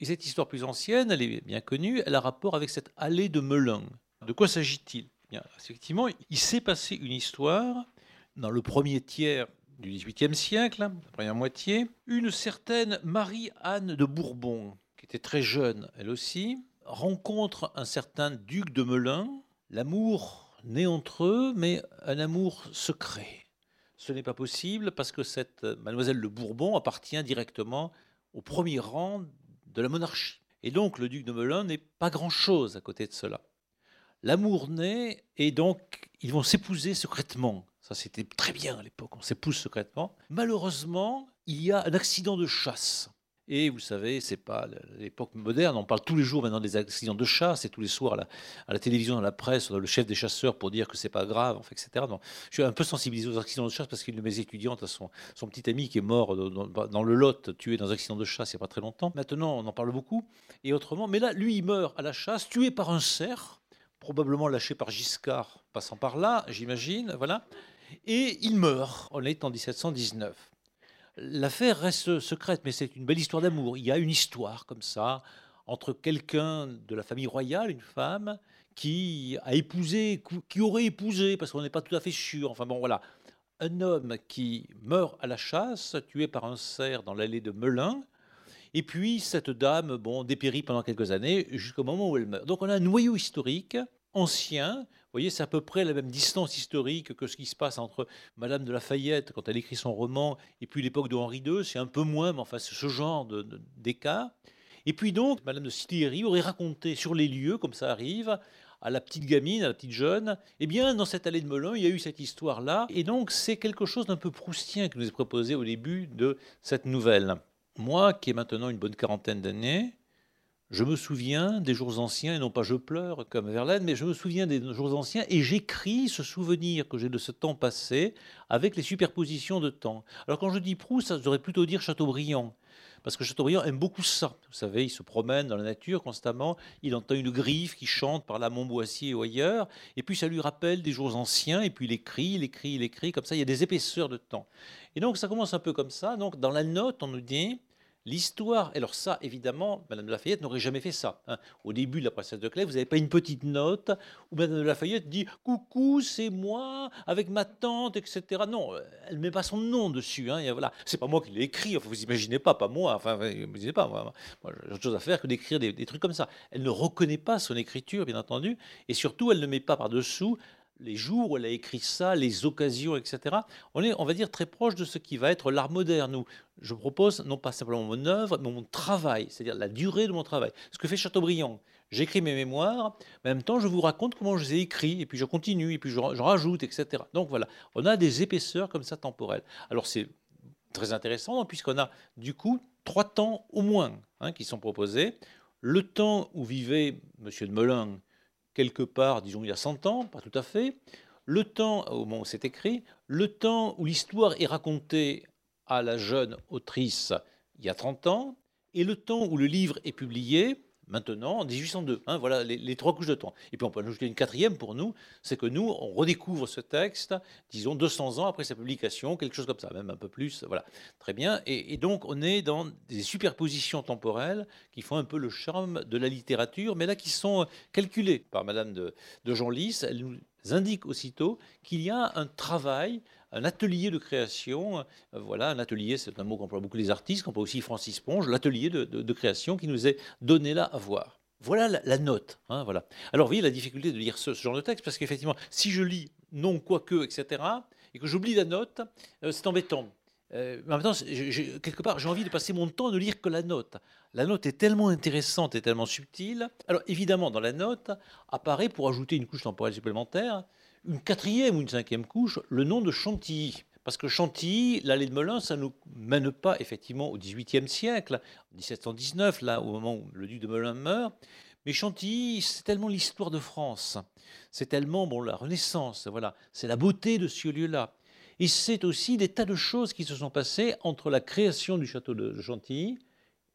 Et cette histoire plus ancienne, elle est bien connue, elle a rapport avec cette allée de Melun. De quoi s'agit-il? Effectivement, il s'est passé une histoire dans le premier tiers du XVIIIe siècle, la première moitié, une certaine Marie-Anne de Bourbon, qui était très jeune elle aussi, rencontre un certain duc de Melun. L'amour naît entre eux, mais un amour secret. Ce n'est pas possible parce que cette mademoiselle de Bourbon appartient directement au premier rang de la monarchie. Et donc le duc de Melun n'est pas grand-chose à côté de cela. L'amour naît et donc ils vont s'épouser secrètement. Ça c'était très bien à l'époque, on s'épouse secrètement. Malheureusement, il y a un accident de chasse. Et vous savez, c'est pas l'époque moderne. On parle tous les jours maintenant des accidents de chasse et tous les soirs à la, télévision, dans la presse, on a le chef des chasseurs pour dire que c'est pas grave, etc. Je suis un peu sensibilisé aux accidents de chasse parce qu'une de mes étudiantes a son, son petit ami qui est mort dans, le Lot, tué dans un accident de chasse il n'y a pas très longtemps. Maintenant, on en parle beaucoup. Et autrement, mais là, lui, il meurt à la chasse, tué par un cerf, probablement lâché par Giscard, passant par là, j'imagine, voilà. Et il meurt. On est en 1719. L'affaire reste secrète, mais c'est une belle histoire d'amour. Il y a une histoire comme ça entre quelqu'un de la famille royale, une femme, qui a épousé, qui aurait épousé, parce qu'on n'est pas tout à fait sûr. Enfin bon, voilà. Un homme qui meurt à la chasse, tué par un cerf dans l'allée de Melun. Et puis cette dame, bon, dépérit pendant quelques années jusqu'au moment où elle meurt. Donc on a un noyau historique ancien voyez, c'est à peu près la même distance historique que ce qui se passe entre Madame de Lafayette quand elle écrit son roman et puis l'époque de Henri II. C'est un peu moins, mais enfin, ce genre d'écart. Et puis donc, Madame de Sillery aurait raconté sur les lieux, comme ça arrive, à la petite gamine, à la petite jeune, eh bien, dans cette allée de Melun, il y a eu cette histoire-là. Et donc, c'est quelque chose d'un peu proustien qui nous est proposé au début de cette nouvelle. Moi, qui ai maintenant une bonne quarantaine d'années, je me souviens des jours anciens, et non pas je pleure comme Verlaine, mais je me souviens des jours anciens et j'écris ce souvenir que j'ai de ce temps passé avec les superpositions de temps. Alors quand je dis Proust, ça devrait plutôt dire Chateaubriand. Parce que Chateaubriand aime beaucoup ça. Vous savez, il se promène dans la nature constamment, il entend une griffe qui chante par là Montboissier ou ailleurs, et puis ça lui rappelle des jours anciens, et puis il écrit, il écrit, il écrit, comme ça, il y a des épaisseurs de temps. Et donc ça commence un peu comme ça. Donc dans la note, on nous dit L'histoire, alors ça, évidemment, Madame de Lafayette n'aurait jamais fait ça. Hein. Au début de la princesse de Clèves, vous n'avez pas une petite note où Madame de Lafayette dit Coucou, c'est moi, avec ma tante, etc. Non, elle ne met pas son nom dessus. Hein, voilà. C'est pas moi qui l'ai écrit, enfin, vous imaginez pas, pas moi, enfin, vous imaginez pas, moi, moi j'ai autre chose à faire que d'écrire des, des trucs comme ça. Elle ne reconnaît pas son écriture, bien entendu, et surtout, elle ne met pas par-dessous les jours où elle a écrit ça, les occasions, etc. On est, on va dire, très proche de ce qui va être l'art moderne, où je propose non pas simplement mon œuvre, mais mon travail, c'est-à-dire la durée de mon travail. Ce que fait Chateaubriand. J'écris mes mémoires, mais en même temps, je vous raconte comment je les ai écrits, et puis je continue, et puis je, rajoute, etc. Donc voilà, on a des épaisseurs comme ça temporelles. Alors c'est très intéressant, puisqu'on a du coup trois temps au moins hein, qui sont proposés. Le temps où vivait M. de Melun, quelque part, disons, il y a 100 ans, pas tout à fait, le temps, au moment où c'est écrit, le temps où l'histoire est racontée à la jeune autrice il y a 30 ans, et le temps où le livre est publié, maintenant, en 1802. Hein, voilà les, trois couches de temps. Et puis on peut ajouter une quatrième pour nous, c'est que nous, on redécouvre ce texte, disons 200 ans après sa publication, quelque chose comme ça, même un peu plus. Voilà, très bien. Et, donc on est dans des superpositions temporelles qui font un peu le charme de la littérature, mais là qui sont calculées par Madame de, de Genlis. Elle nous indique aussitôt qu'il y a un travail un atelier de création. Euh, voilà, un atelier, c'est un mot qu'emploient beaucoup les artistes, qu'emploie aussi Francis Ponge, l'atelier de, création qui nous est donné là à voir. Voilà la, note. Hein, voilà. Alors, vous voyez la difficulté de lire ce, genre de texte, parce qu'effectivement, si je lis non, quoique, etc., et que j'oublie la note, euh, c'est embêtant. Euh, mais en quelque part, j'ai envie de passer mon temps ne lire que la note. La note est tellement intéressante et tellement subtile. Alors, évidemment, dans la note apparaît, pour ajouter une couche temporelle supplémentaire, une quatrième ou une cinquième couche, le nom de Chantilly. Parce que Chantilly, l'allée de Melun, ça ne nous mène pas effectivement au XVIIIe siècle, 1719, là, au moment où le duc de Melun meurt. Mais Chantilly, c'est tellement l'histoire de France. C'est tellement bon, la Renaissance, voilà. C'est la beauté de ce lieu-là. Et c'est aussi des tas de choses qui se sont passées entre la création du château de Chantilly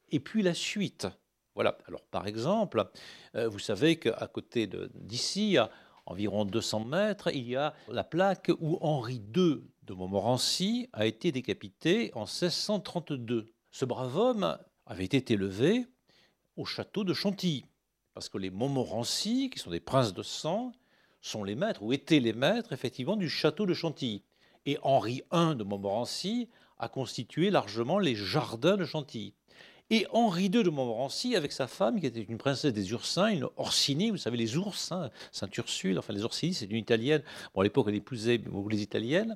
et puis la suite. Voilà. Alors, par exemple, euh, vous savez qu'à côté d'ici, à environ 200 mètres, il y a la plaque où Henri II de Montmorency a été décapité en 1632. Ce brave homme avait été élevé au château de Chantilly, parce que les Montmorency, qui sont des princes de sang, sont les maîtres, ou étaient les maîtres, effectivement, du château de Chantilly. Et Henri I de Montmorency a constitué largement les jardins de Chantilly. Et Henri II de Montmorency, avec sa femme, qui était une princesse des Ursins, une Orsini, vous savez, les ours, Saint-Ursule, enfin les Orsini, c'est une italienne, bon, à l'époque elle épousait beaucoup les italiennes,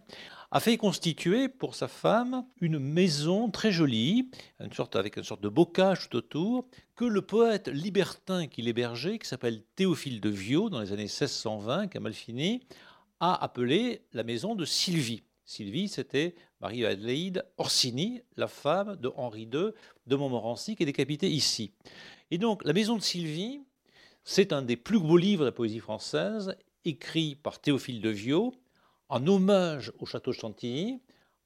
a fait constituer pour sa femme une maison très jolie, une sorte, avec une sorte de bocage tout autour, que le poète libertin qui l'hébergeait, qui s'appelle Théophile de Viau, dans les années 1620, qui a mal fini, a appelé la maison de Sylvie. Sylvie, c'était Marie-Adélaïde Orsini, la femme de Henri II de Montmorency, qui est décapitée ici. Et donc, la maison de Sylvie, c'est un des plus beaux livres de la poésie française, écrit par Théophile de Viau, en hommage au château de Chantilly,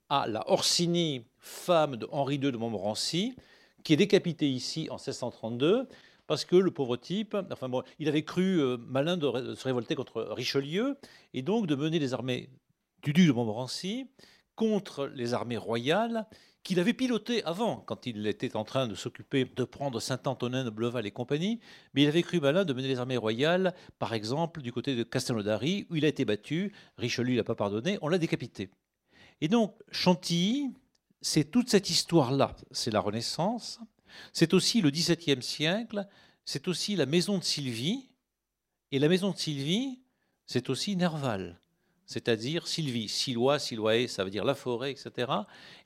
à la Orsini, femme de Henri II de Montmorency, qui est décapitée ici en 1632, parce que le pauvre type, enfin bon, il avait cru euh, malin de, se révolter contre Richelieu, et donc de mener les armées du duc de Montmorency contre les armées royales qu'il avait pilotées avant, quand il était en train de s'occuper de prendre Saint-Antonin de Bleuval et compagnie, mais il avait cru malin de mener les armées royales, par exemple, du côté de Castelnaudary, où il a été battu, Richelieu ne l'a pas pardonné, on l'a décapité. Et donc, Chantilly, c'est toute cette histoire-là, c'est la Renaissance, c'est aussi le XVIIe siècle, c'est aussi la maison de Sylvie, et la maison de Sylvie, c'est aussi Nerval c'est-à-dire Sylvie, Silois, Siloae, ça veut dire la forêt, etc.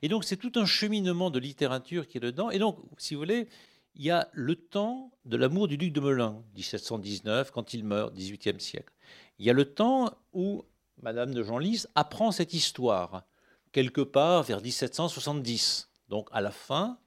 Et donc c'est tout un cheminement de littérature qui est dedans. Et donc, si vous voulez, il y a le temps de l'amour du duc de Melun, 1719, quand il meurt, 18e siècle. Il y a le temps où Madame de Genlis apprend cette histoire, quelque part vers 1770, donc à la fin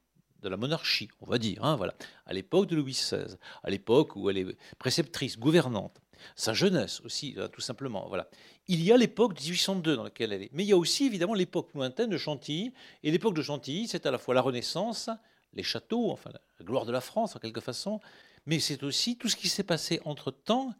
de la monarchie, on va dire, hein, voilà, à l'époque de Louis XVI, à l'époque où elle est préceptrice, gouvernante sa jeunesse aussi, hein, tout simplement. Voilà. Il y a l'époque de 1802 dans laquelle elle est, mais il y a aussi évidemment l'époque lointaine de Chantilly. Et l'époque de Chantilly, c'est à la fois la Renaissance, les châteaux, enfin la gloire de la France en quelque façon, mais c'est aussi tout ce qui s'est passé entre temps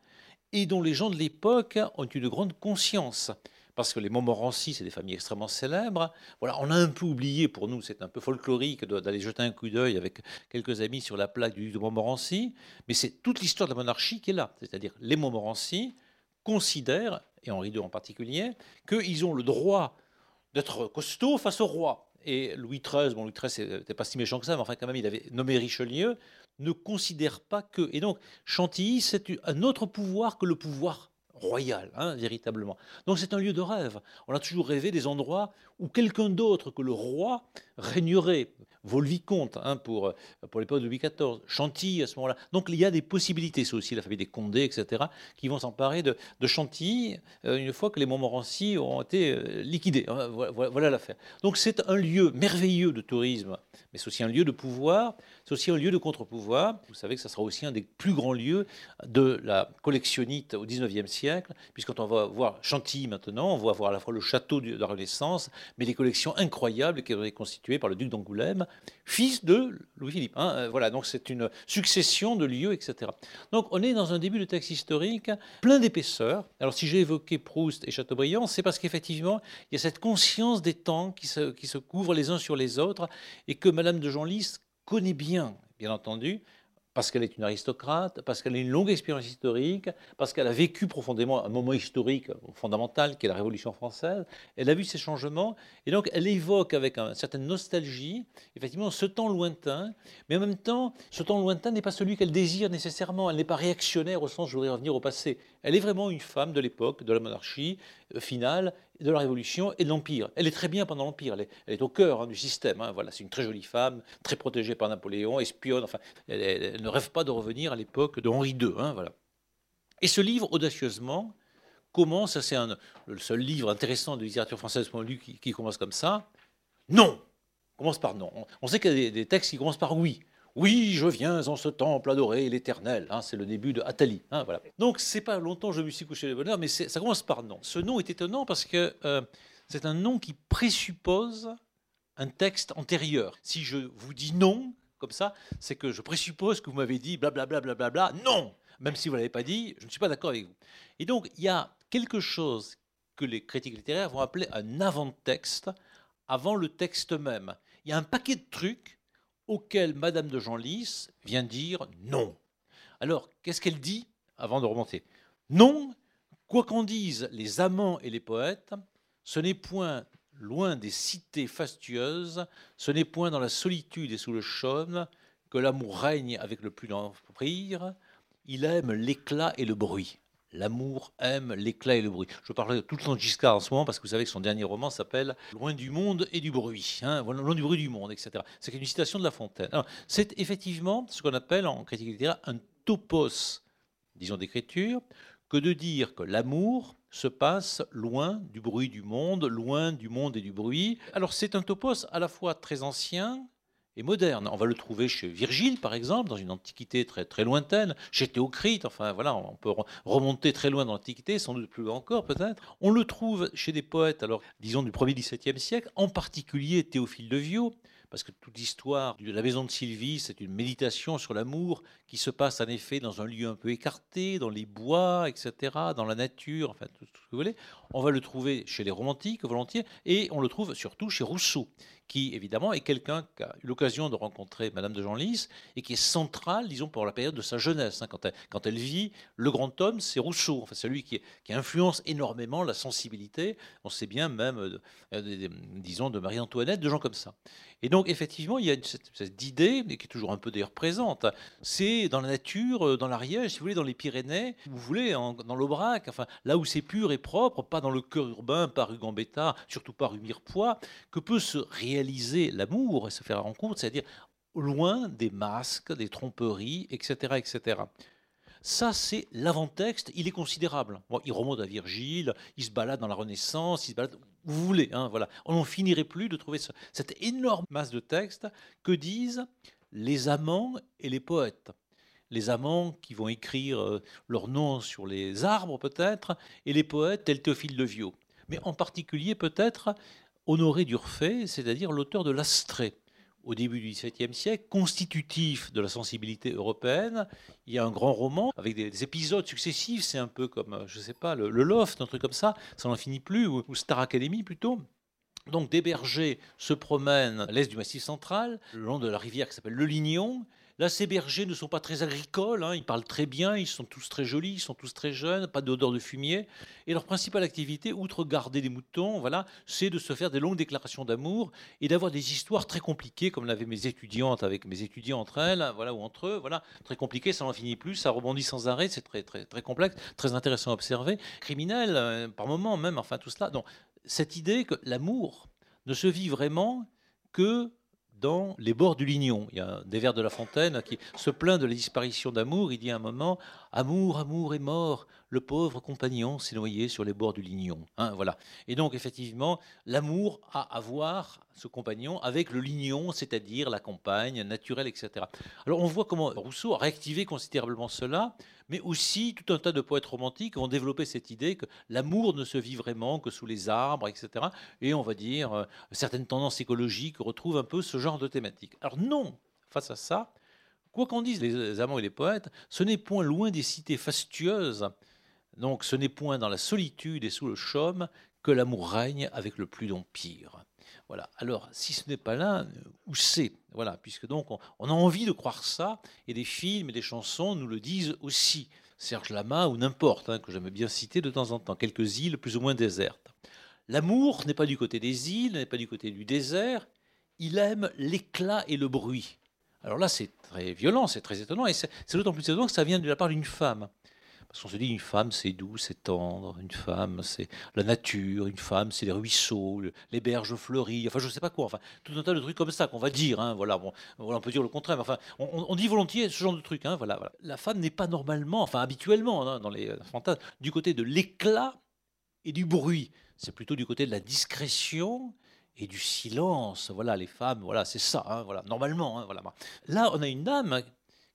et dont les gens de l'époque ont une grande conscience parce que les Montmorency, c'est des familles extrêmement célèbres. Voilà, on a un peu oublié, pour nous, c'est un peu folklorique d'aller jeter un coup d'œil avec quelques amis sur la plaque du de Montmorency, mais c'est toute l'histoire de la monarchie qui est là. C'est-à-dire les Montmorency considèrent, et Henri II en particulier, qu'ils ont le droit d'être costaud face au roi. Et Louis XIII, bon, Louis XIII n'était pas si méchant que ça, mais enfin, quand même, il avait nommé Richelieu, ne considère pas que. Et donc, Chantilly, c'est un autre pouvoir que le pouvoir royal, hein, véritablement. Donc c'est un lieu de rêve. On a toujours rêvé des endroits où quelqu'un d'autre que le roi régnerait. Vaux-le-Vicomte, hein, pour, pour l'époque de Louis XIV, Chantilly à ce moment-là. Donc il y a des possibilités, c'est aussi la famille des Condés, etc., qui vont s'emparer de, Chantilly euh, une fois que les Montmorency ont été euh, liquidés. Hein, voilà, l'affaire. Donc c'est un lieu merveilleux de tourisme, mais c'est aussi un lieu de pouvoir, c'est aussi un lieu de contre-pouvoir. Vous savez que ça sera aussi un des plus grands lieux de la collectionnite au XIXe siècle, puisqu'on on va voir Chantilly maintenant, on va voir à la fois le château de la Renaissance, mais des collections incroyables qui été constituées par le duc d'Angoulême, fils de Louis-Philippe. Hein. Euh, voilà, donc c'est une succession de lieux, etc. Donc on est dans un début de texte historique plein d'épaisseur. Alors si j'ai évoqué Proust et Chateaubriand, c'est parce qu'effectivement, il y a cette conscience des temps qui se, qui se couvrent les uns sur les autres et que Madame de Genlis connaît bien, bien entendu, parce qu'elle est une aristocrate, parce qu'elle a une longue expérience historique, parce qu'elle a vécu profondément un moment historique fondamental qui est la Révolution française. Elle a vu ces changements et donc elle évoque avec une certaine nostalgie, effectivement, ce temps lointain, mais en même temps, ce temps lointain n'est pas celui qu'elle désire nécessairement. Elle n'est pas réactionnaire au sens je voudrais revenir au passé. Elle est vraiment une femme de l'époque, de la monarchie euh, finale, de la Révolution et de l'Empire. Elle est très bien pendant l'Empire, elle, est au cœur hein, du système. Hein. Voilà, c'est une très jolie femme, très protégée par Napoléon, espionne, enfin, elle, ne rêve pas de revenir à l'époque de Henri II. Hein, voilà. Et ce livre, audacieusement, commence, c'est le seul livre intéressant de littérature française qui, qui commence comme ça, non commence par non. On sait qu'il y a des textes qui commencent par oui. Oui, je viens en ce temple adorer l'Éternel. Hein, c'est le début de Athalie. Hein, voilà. Donc, c'est pas longtemps que je me suis couché de bonheur, mais ça commence par non. Ce nom est étonnant parce que euh, c'est un nom qui présuppose un texte antérieur. Si je vous dis non, comme ça, c'est que je présuppose que vous m'avez dit blablabla, bla, bla, bla, bla, non Même si vous ne l'avez pas dit, je ne suis pas d'accord avec vous. Et donc, il y a quelque chose que les critiques littéraires vont appeler un avant-texte, avant le texte même. Il y a un paquet de trucs auquel Madame de Genlis vient dire non. Alors, qu'est-ce qu'elle dit avant de remonter? Non, quoi qu'en disent les amants et les poètes, ce n'est point loin des cités fastueuses, ce n'est point dans la solitude et sous le chaume que l'amour règne avec le plus d'empire, il aime l'éclat et le bruit. L'amour aime l'éclat et le bruit. Je parle tout le temps de Giscard en ce moment parce que vous savez que son dernier roman s'appelle Loin du monde et du bruit. Hein, loin du bruit du monde, etc. C'est une citation de La Fontaine. C'est effectivement ce qu'on appelle en critique littéraire un topos, disons d'écriture, que de dire que l'amour se passe loin du bruit du monde, loin du monde et du bruit. Alors c'est un topos à la fois très ancien, et moderne. On va le trouver chez Virgile, par exemple, dans une antiquité très, très lointaine, chez Théocrite, enfin voilà, on peut remonter très loin dans l'antiquité, sans doute plus encore peut-être. On le trouve chez des poètes, alors disons du 1er XVIIe siècle, en particulier Théophile de Viau, parce que toute l'histoire de la maison de Sylvie, c'est une méditation sur l'amour qui se passe en effet dans un lieu un peu écarté, dans les bois, etc., dans la nature, enfin tout ce que vous voulez. On va le trouver chez les romantiques volontiers, et on le trouve surtout chez Rousseau qui évidemment est quelqu'un qui a eu l'occasion de rencontrer Madame de Genlis et qui est central, disons, pour la période de sa jeunesse. Hein. quand, elle, vit, le grand homme, c'est Rousseau. Enfin, c'est lui qui, qui, influence énormément la sensibilité. On sait bien même, euh, euh, disons, de Marie-Antoinette, de gens comme ça. Et donc, effectivement, il y a cette, idée, mais qui est toujours un peu d'ailleurs présente. C'est dans la nature, euh, dans l'Ariège, si vous voulez, dans les Pyrénées, vous voulez, dans l'Aubrac, enfin, là où c'est pur et propre, pas dans le cœur urbain, pas rue Gambetta, surtout pas rue Mirepoix, que peut se réaliser réaliser l'amour et se faire rencontre, c'est-à-dire loin des masques, des tromperies, etc. etc. Ça, c'est l'avant-texte, il est considérable. Bon, il remonte à Virgile, il se balade dans la Renaissance, il se balade, vous voulez, hein, voilà. On n'en finirait plus de trouver cette énorme masse de textes que disent les amants et les poètes. Les amants qui vont écrire euh, leur nom sur les arbres peut-être, et les poètes tels Théophile de Viau. Mais en particulier peut-être Honoré d'Urfé, c'est-à-dire l'auteur de l'Astrée, au début du XVIIe siècle, constitutif de la sensibilité européenne. Il y a un grand roman avec des, épisodes successifs, c'est un peu comme, je ne sais pas, le, Loft, un truc comme ça, ça n'en finit plus, ou, Star Academy plutôt. Donc des bergers se promènent à l'est du Massif central, le long de la rivière qui s'appelle le Lignon, Là, ces bergers ne sont pas très agricoles, hein. ils parlent très bien, ils sont tous très jolis, ils sont tous très jeunes, pas d'odeur de fumier. Et leur principale activité, outre garder des moutons, voilà, c'est de se faire des longues déclarations d'amour et d'avoir des histoires très compliquées, comme l'avaient mes étudiantes avec mes étudiants entre elles, voilà, ou entre eux, voilà, très compliquées, ça n'en finit plus, ça rebondit sans arrêt, c'est très, très, très complexe, très intéressant à observer. Criminel, euh, par moments même, enfin tout cela. Donc, cette idée que l'amour ne se vit vraiment que dans les bords du Lignon. Il y a des vers de La Fontaine qui se plaint de la disparition d'amour. Il dit à un moment Amour, amour est mort, le pauvre compagnon s'est noyé sur les bords du Lignon. Hein, voilà. Et donc, effectivement, l'amour a à voir ce compagnon avec le Lignon, c'est-à-dire la campagne naturelle, etc. Alors, on voit comment Rousseau a réactivé considérablement cela, mais aussi tout un tas de poètes romantiques ont développé cette idée que l'amour ne se vit vraiment que sous les arbres, etc. Et on va dire, euh, certaines tendances écologiques retrouvent un peu ce genre de thématique. Alors, non, face à ça, quoi qu'en disent les amants et les poètes, ce n'est point loin des cités fastueuses donc ce n'est point dans la solitude et sous le chaume que l'amour règne avec le plus d'empire. Voilà. Alors, si ce n'est pas là, où c'est? Voilà, puisque donc on, a envie de croire ça, et des films et des chansons nous le disent aussi. Serge Lama ou n'importe, hein, que j'aime bien citer de temps en temps, quelques îles plus ou moins désertes. L'amour n'est pas du côté des îles, n'est pas du côté du désert. Il aime l'éclat et le bruit. Alors là, c'est très violent, c'est très étonnant, et c'est d'autant plus étonnant que ça vient de la part d'une femme. Parce qu'on se dit, une femme, c'est doux, c'est tendre, une femme, c'est la nature, une femme, c'est les ruisseaux, les berges fleuries, enfin, je ne sais pas quoi, enfin, tout un tas de trucs comme ça qu'on va dire, hein, voilà, bon, on peut dire le contraire, mais enfin, on, dit volontiers ce genre de trucs, hein, voilà, La femme n'est pas normalement, enfin, habituellement, hein, dans les fantasmes, du côté de l'éclat et du bruit. C'est plutôt du côté de la discrétion et du silence. Voilà, les femmes, voilà, c'est ça, voilà, normalement. voilà. Là, on a une dame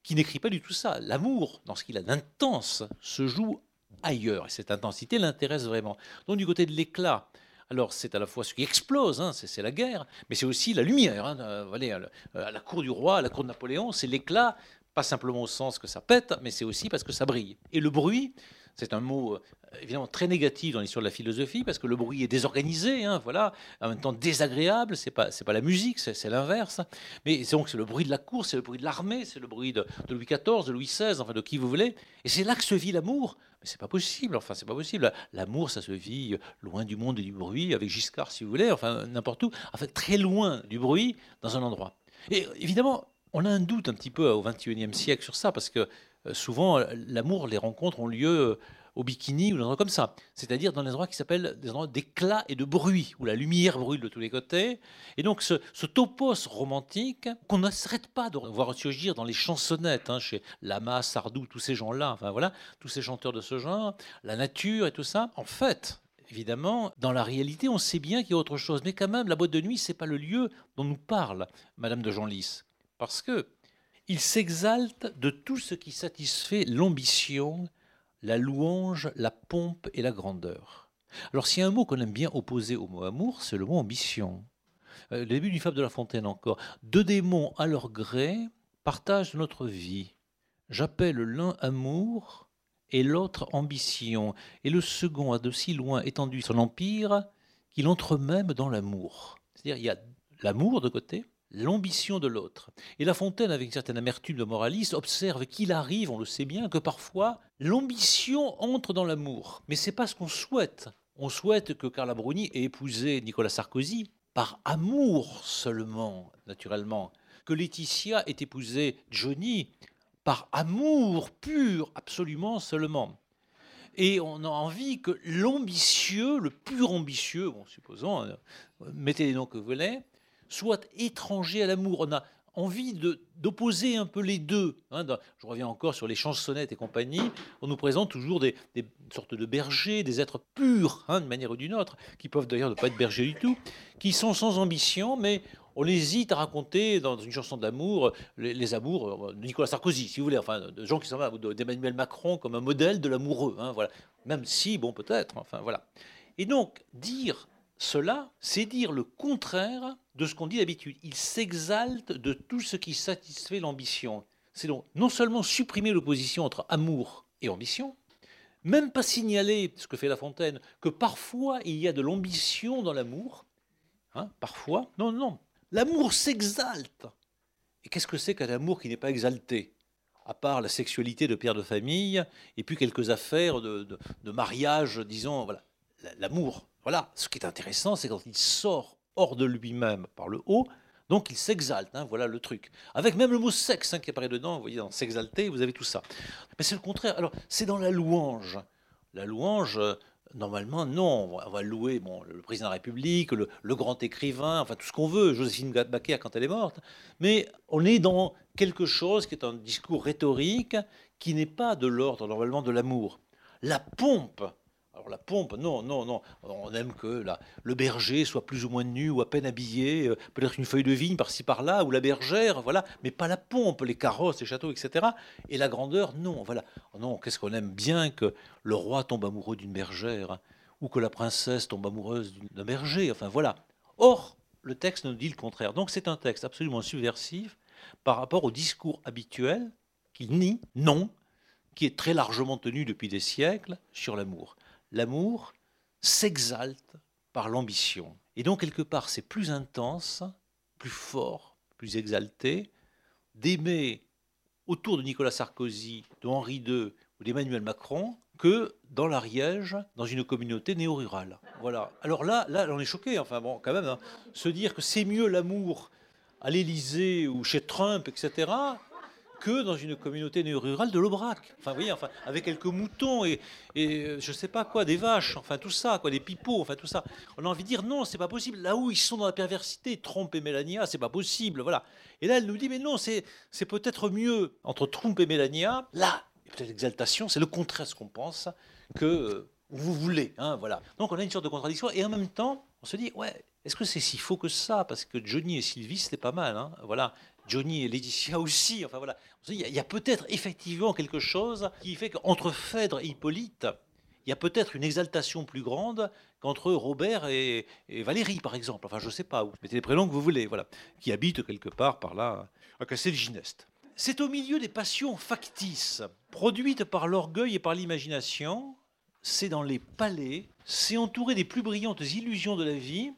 qui n'écrit pas du tout ça. L'amour, dans ce qu'il a d'intense, se joue ailleurs. Et cette intensité l'intéresse vraiment. Donc du côté de l'éclat, alors c'est à la fois ce qui explose, hein, c'est la guerre, mais c'est aussi la lumière. Hein, euh, à la cour du roi, à la cour de Napoléon, c'est l'éclat, pas simplement au sens que ça pète, mais c'est aussi parce que ça brille. Et le bruit, c'est un mot euh, évidemment très négatif dans l'histoire de la philosophie parce que le bruit est désorganisé, hein, voilà, en même temps désagréable. C'est pas c'est pas la musique, c'est l'inverse. Mais c'est donc c'est le bruit de la cour, c'est le bruit de l'armée, c'est le bruit de, Louis XIV, de Louis XVI, enfin de qui vous voulez. Et c'est là que se vit l'amour. Mais c'est pas possible. Enfin c'est pas possible. L'amour ça se vit loin du monde et du bruit, avec Giscard si vous voulez, enfin n'importe où, enfin très loin du bruit dans un endroit. Et évidemment on a un doute un petit peu au XXIe siècle sur ça parce que euh, souvent, euh, l'amour, les rencontres ont lieu euh, au bikini ou dans des endroits comme ça. C'est-à-dire dans des endroits qui s'appellent des endroits d'éclat et de bruit, où la lumière brûle de tous les côtés. Et donc ce, topos romantique, qu'on ne s'arrête pas de voir surgir dans les chansonnettes, hein, chez Lama, Sardou, tous ces gens-là, enfin voilà, tous ces chanteurs de ce genre, la nature et tout ça, en fait, évidemment, dans la réalité, on sait bien qu'il y a autre chose. Mais quand même, la boîte de nuit, c'est pas le lieu dont nous parle Madame de Genlis. Parce que il s'exalte de tout ce qui satisfait l'ambition, la louange, la pompe et la grandeur. Alors s'il y a un mot qu'on aime bien opposer au mot amour, c'est le mot ambition. Euh, le début du Fable de la Fontaine encore. Deux démons à leur gré partagent notre vie. J'appelle l'un amour et l'autre ambition, et le second a de si loin étendu son empire qu'il entre même dans l'amour. C'est-à-dire il y a l'amour de côté, l'ambition de l'autre. Et La Fontaine, avec une certaine amertume de moraliste, observe qu'il arrive, on le sait bien, que parfois l'ambition entre dans l'amour. Mais c'est pas ce qu'on souhaite. On souhaite que Carla Bruni ait épousé Nicolas Sarkozy par amour seulement, naturellement. Que Laetitia ait épousé Johnny par amour pur, absolument seulement. Et on a envie que l'ambitieux, le pur ambitieux, bon, supposons, euh, mettez les noms que vous voulez, soit étranger à l'amour. On a envie d'opposer un peu les deux. Hein. je reviens encore sur les chansonnettes et compagnie. On nous présente toujours des, sortes de bergers, des êtres purs, hein, d'une manière ou d'une autre, qui peuvent d'ailleurs ne pas être bergers du tout, qui sont sans ambition, mais on hésite à raconter dans une chanson d'amour les, amours de Nicolas Sarkozy, si vous voulez, enfin de gens qui sont d'Emmanuel Macron comme un modèle de l'amoureux, hein, voilà. Même si, bon, peut-être, enfin voilà. Et donc dire cela, c'est dire le contraire de ce qu'on dit d'habitude. Il s'exalte de tout ce qui satisfait l'ambition. C'est donc non seulement supprimer l'opposition entre amour et ambition, même pas signaler, ce que fait La Fontaine, que parfois il y a de l'ambition dans l'amour. Hein, parfois. Non, non. L'amour s'exalte. Et qu'est-ce que c'est qu'un amour qui n'est pas exalté? À part la sexualité de père de famille et puis quelques affaires de, mariage, disons, voilà. L'amour, voilà, ce qui est intéressant, c'est quand il sort hors de lui-même par le haut, donc il s'exalte, hein, voilà le truc. Avec même le mot sexe hein, qui apparaît dedans, vous voyez, dans s'exalter, vous avez tout ça. Mais c'est le contraire. Alors, c'est dans la louange. La louange, euh, normalement, non. On va louer bon, le président de la République, le, grand écrivain, enfin tout ce qu'on veut, Joséphine Baker quand elle est morte. Mais on est dans quelque chose qui est un discours rhétorique qui n'est pas de l'ordre, normalement, de l'amour. La pompe la pompe, non, non, non. On aime que le berger soit plus ou moins nu ou à peine habillé, euh, peut-être une feuille de vigne par-ci par-là, ou la bergère, voilà, mais pas la pompe, les carrosses, les châteaux, etc. Et la grandeur, non, voilà. Non, qu'est-ce qu'on aime bien que le roi tombe amoureux d'une bergère, ou que la princesse tombe amoureuse d'un berger, enfin voilà. Or, le texte nous dit le contraire. Donc c'est un texte absolument subversif par rapport au discours habituel qui nie, non, qui est très largement tenu depuis des siècles sur l'amour l'amour s'exalte par l'ambition. Et donc, quelque part, c'est plus intense, plus fort, plus exalté, d'aimer autour de Nicolas Sarkozy, de Henri II ou d'Emmanuel Macron que dans l'Ariège, dans une communauté néo-rurale. Voilà. Alors là, là, on est choqué. Enfin bon, quand même, hein. se dire que c'est mieux l'amour à l'Élysée ou chez Trump, etc., que dans une communauté néo-rurale de l'Aubrac. Enfin, vous voyez, enfin, avec quelques moutons et, euh, je sais pas quoi, des vaches, enfin tout ça, quoi, des pipeaux, enfin tout ça. On a envie de dire non, c'est pas possible. Là où ils sont dans la perversité, Trump et Mélania, c'est pas possible, voilà. Et là, elle nous dit mais non, c'est peut-être mieux entre Trump et Mélania. Là, peut-être l'exaltation, c'est le contraire ce qu'on pense que euh, vous voulez, hein, voilà. Donc on a une sorte de contradiction et en même temps, on se dit ouais, est-ce que c'est si faux que ça? Parce que Johnny et Sylvie, c'était pas mal. Hein voilà. Johnny et Laetitia aussi. Enfin voilà. Il y a, peut-être effectivement quelque chose qui fait qu'entre Phèdre et Hippolyte, il y a peut-être une exaltation plus grande qu'entre Robert et, Valérie, par exemple. Enfin, je ne sais pas. Vous mettez les prénoms que vous voulez. Voilà. Qui habitent quelque part par là, à Castelginest. C'est au milieu des passions factices, produites par l'orgueil et par l'imagination. C'est dans les palais. C'est entouré des plus brillantes illusions de la vie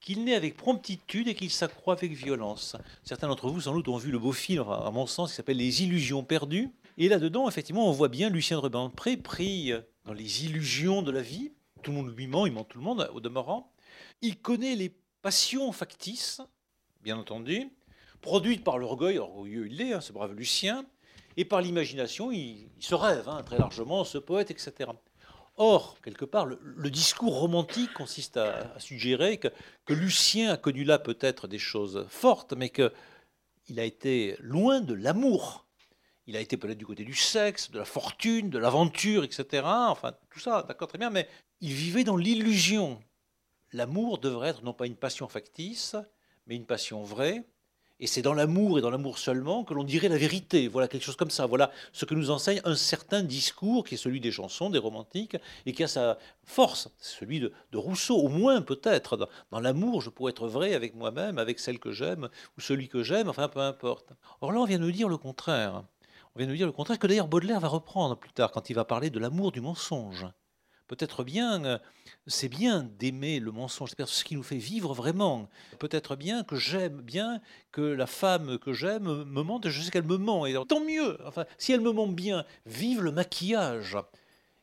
qu'il naît avec promptitude et qu'il s'accroît avec violence. Certains d'entre vous, sans doute, ont vu le beau film, à mon sens, qui s'appelle Les Illusions perdues. Et là-dedans, effectivement, on voit bien Lucien de Rubempré pris dans les illusions de la vie. Tout le monde lui ment, il ment tout le monde, au demeurant. Il connaît les passions factices, bien entendu, produites par l'orgueil, orgueilleux il l'est, hein, ce brave Lucien, et par l'imagination, il, se rêve hein, très largement, ce poète, etc. Or, quelque part, le, discours romantique consiste à, suggérer que, Lucien a connu là peut-être des choses fortes, mais qu'il a été loin de l'amour. Il a été peut-être du côté du sexe, de la fortune, de l'aventure, etc. Enfin, tout ça, d'accord, très bien, mais il vivait dans l'illusion. L'amour devrait être non pas une passion factice, mais une passion vraie, et c'est dans l'amour et dans l'amour seulement que l'on dirait la vérité. Voilà quelque chose comme ça. Voilà ce que nous enseigne un certain discours qui est celui des chansons, des romantiques, et qui a sa force, celui de, Rousseau, au moins peut-être. Dans, l'amour, je pourrais être vrai avec moi-même, avec celle que j'aime, ou celui que j'aime, enfin peu importe. Or là, on vient nous dire le contraire. On vient nous dire le contraire, que d'ailleurs Baudelaire va reprendre plus tard, quand il va parler de l'amour du mensonge peut-être bien, euh, c'est bien d'aimer le mensonge, c'est ce qui nous fait vivre vraiment. Peut-être bien que j'aime bien que la femme que j'aime me mente, je sais qu'elle me ment, et tant mieux. Enfin, si elle me ment bien, vive le maquillage.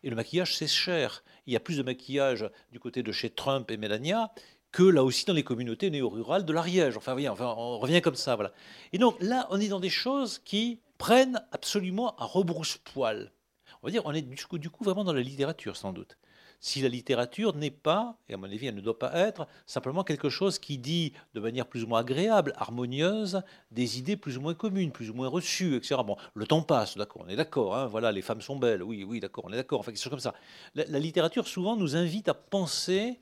Et le maquillage, c'est cher. Il y a plus de maquillage du côté de chez Trump et Melania que là aussi dans les communautés néo-rurales de l'Ariège. Enfin, enfin, on revient comme ça, voilà. Et donc là, on est dans des choses qui prennent absolument à rebrousse-poil. On va dire, on est du coup, du coup vraiment dans la littérature, sans doute. Si la littérature n'est pas, et à mon avis elle ne doit pas être, simplement quelque chose qui dit de manière plus ou moins agréable, harmonieuse, des idées plus ou moins communes, plus ou moins reçues, etc. Bon, le temps passe, d'accord, on est d'accord, hein, voilà, les femmes sont belles, oui, oui, d'accord, on est d'accord, enfin quelque chose comme ça. La, littérature souvent nous invite à penser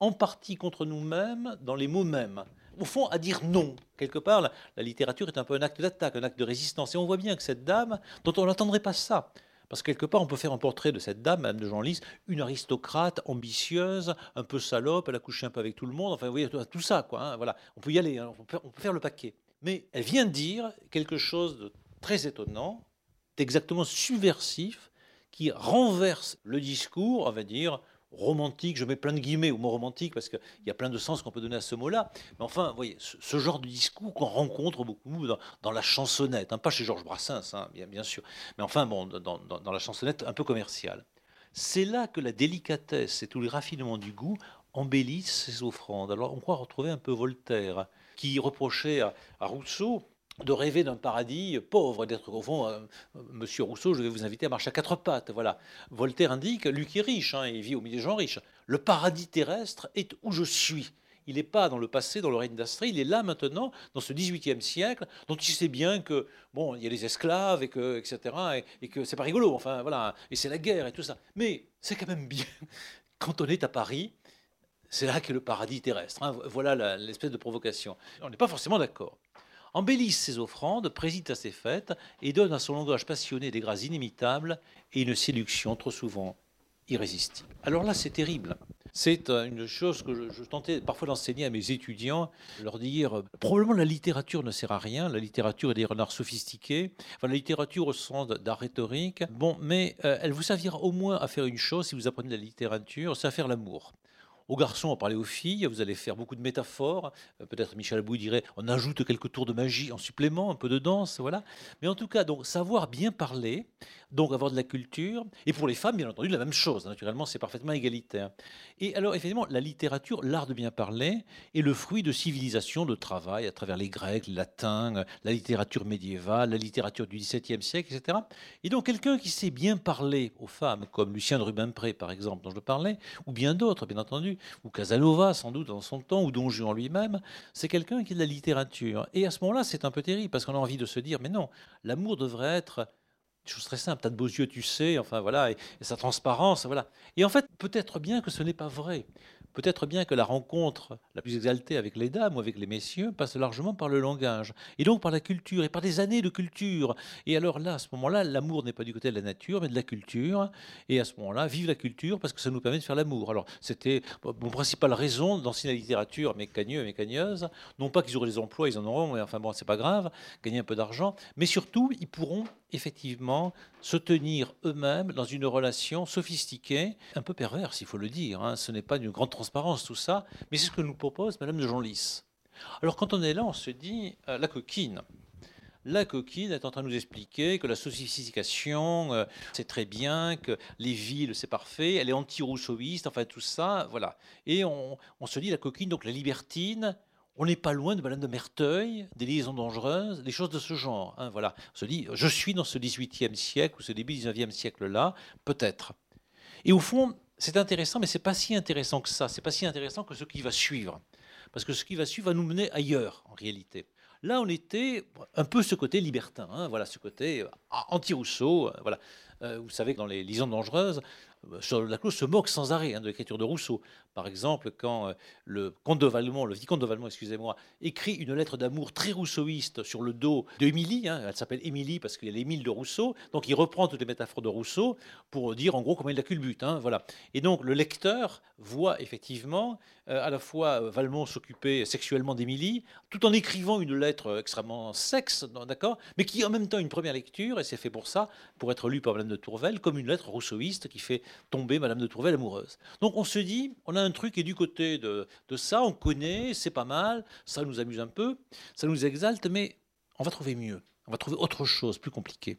en partie contre nous-mêmes dans les mots mêmes au fond, à dire non. Quelque part, la, la littérature est un peu un acte d'attaque, un acte de résistance. Et on voit bien que cette dame, dont on n'attendrait pas ça, parce que quelque part, on peut faire un portrait de cette dame, Madame de Genlis, une aristocrate ambitieuse, un peu salope, elle a couché un peu avec tout le monde, enfin, vous voyez, tout ça, quoi. Hein, voilà. On peut y aller, hein, on, peut, faire le paquet. Mais elle vient dire quelque chose de très étonnant, d'exactement subversif, qui renverse le discours, on va dire, romantique, je mets plein de guillemets au mot romantique parce qu'il y a plein de sens qu'on peut donner à ce mot-là. Mais enfin, vous voyez, ce, genre de discours qu'on rencontre beaucoup dans, la chansonnette, hein, pas chez Georges Brassens, hein, bien, sûr, mais enfin, bon, dans, la chansonnette un peu commerciale. C'est là que la délicatesse et tous les raffinements du goût embellissent ces offrandes. Alors, on croit retrouver un peu Voltaire, qui reprochait à Rousseau de rêver d'un paradis pauvre, d'être au fond, euh, Monsieur Rousseau, je vais vous inviter à marcher à quatre pattes. Voilà. Voltaire indique, lui qui est riche, hein, il vit au milieu des gens riches, le paradis terrestre est où je suis. Il n'est pas dans le passé, dans le règne d'Astrie, il est là maintenant, dans ce 18e siècle, dont il sait bien que, bon, il y a les esclaves, et que, etc., et, que c'est pas rigolo, enfin, voilà, et c'est la guerre et tout ça. Mais c'est quand même bien, *laughs* quand on est à Paris, c'est là qu'est le paradis terrestre. Hein. Voilà l'espèce de provocation. On n'est pas forcément d'accord embellissent ses offrandes, préside à ses fêtes et donne à son langage passionné des grâces inimitables et une séduction trop souvent irrésistible. Alors là, c'est terrible. C'est euh, une chose que je, tentais parfois d'enseigner à mes étudiants, leur dire probablement la littérature ne sert à rien, la littérature est des renards sophistiqués, enfin, la littérature au sens d'art rhétorique, bon, mais euh, elle vous servira au moins à faire une chose si vous apprenez la littérature, c'est à faire l'amour. Aux garçons, on parlait aux filles, vous allez faire beaucoup de métaphores. Euh, peut-être Michel Abouy dirait on ajoute quelques tours de magie en supplément, un peu de danse, voilà. Mais en tout cas, donc savoir bien parler, donc avoir de la culture. Et pour les femmes, bien entendu, la même chose. Naturellement, c'est parfaitement égalitaire. Et alors, effectivement, la littérature, l'art de bien parler, est le fruit de civilisations de travail à travers les Grecs, les Latins, la littérature médiévale, la littérature du XVIIe siècle, etc. Et donc, quelqu'un qui sait bien parler aux femmes, comme Lucien de Rubempré, par exemple, dont je parlais, ou bien d'autres, bien entendu, ou Casanova, sans doute, dans son temps, ou Don Juan lui-même, c'est quelqu'un qui est de la littérature. Et à ce moment-là, c'est un peu terrible, parce qu'on a envie de se dire, mais non, l'amour devrait être chose très simple, t'as de beaux yeux, tu sais, enfin voilà, et, sa transparence, voilà. Et en fait, peut-être bien que ce n'est pas vrai. Peut-être bien que la rencontre la plus exaltée avec les dames ou avec les messieurs passe largement par le langage, et donc par la culture, et par des années de culture. Et alors là, à ce moment-là, l'amour n'est pas du côté de la nature, mais de la culture. Et à ce moment-là, vive la culture parce que ça nous permet de faire l'amour. Alors c'était mon principale raison la littérature et mécagneuse. Non pas qu'ils auraient des emplois, ils en auront, mais enfin bon, c'est pas grave, gagner un peu d'argent. Mais surtout, ils pourront effectivement se tenir eux-mêmes dans une relation sophistiquée, un peu perverse, il faut le dire. Hein. Ce n'est pas d'une grande transparence tout ça, mais c'est ce que nous propose Madame de Genlis. Alors quand on est là, on se dit euh, la coquine. La coquine est en train de nous expliquer que la sophistication, euh, c'est très bien, que les villes, c'est parfait, elle est anti-rousseauiste, enfin tout ça, voilà. Et on, se dit la coquine, donc la libertine, on n'est pas loin de Madame de Merteuil, des liaisons dangereuses, des choses de ce genre. Hein, voilà. On se dit, je suis dans ce 18e siècle ou ce début 19e siècle-là, peut-être. Et au fond, c'est intéressant, mais c'est pas si intéressant que ça. C'est pas si intéressant que ce qui va suivre. Parce que ce qui va suivre va nous mener ailleurs, en réalité. Là, on était un peu ce côté libertin, hein, voilà, ce côté euh, anti-Rousseau. Euh, voilà. Euh, vous savez que dans les liaisons dangereuses, sur la clause se moque sans arrêt hein, de l'écriture de Rousseau. Par exemple, quand euh, le comte de Valmont, le vicomte de Valmont, excusez-moi, écrit une lettre d'amour très rousseauiste sur le dos d'Émilie, hein, elle s'appelle Émilie parce qu'il y a l'Émile de Rousseau, donc il reprend toutes les métaphores de Rousseau pour dire en gros comment il la culbute. Hein, voilà. Et donc le lecteur voit effectivement euh, à la fois euh, Valmont s'occuper sexuellement d'Émilie, tout en écrivant une lettre extrêmement sexe, d'accord, mais qui en même temps une première lecture, et c'est fait pour ça, pour être lu par Madame de Tourvel, comme une lettre rousseauiste qui fait tomber Madame de Tourvel amoureuse. Donc on se dit, on a un truc est du côté de, de ça, on connaît, c'est pas mal, ça nous amuse un peu, ça nous exalte, mais on va trouver mieux, on va trouver autre chose, plus compliqué.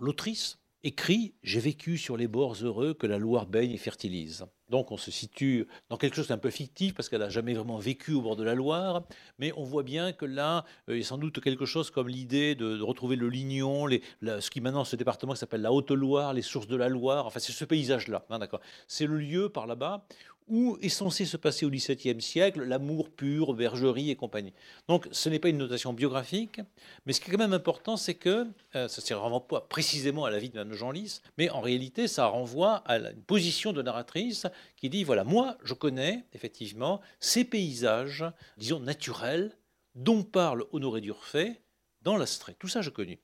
L'autrice écrit J'ai vécu sur les bords heureux que la Loire baigne et fertilise. Donc on se situe dans quelque chose d'un peu fictif parce qu'elle n'a jamais vraiment vécu au bord de la Loire, mais on voit bien que là, euh, il y a sans doute quelque chose comme l'idée de, retrouver le Lignon, les, ce qui maintenant ce département qui s'appelle la Haute-Loire, les sources de la Loire, enfin c'est ce paysage-là, hein, d'accord. C'est le lieu par là-bas où est censé se passer au XVIIe siècle l'amour pur, bergerie et compagnie. Donc ce n'est pas une notation biographique, mais ce qui est quand même important, c'est que, euh, ça ne renvoie pas précisément à la vie de Mme Jean Lys, mais en réalité, ça renvoie à une position de narratrice qui dit, voilà, moi, je connais effectivement ces paysages, disons, naturels, dont parle Honoré d'Urfé dans l'Astrée. Tout ça, je connais.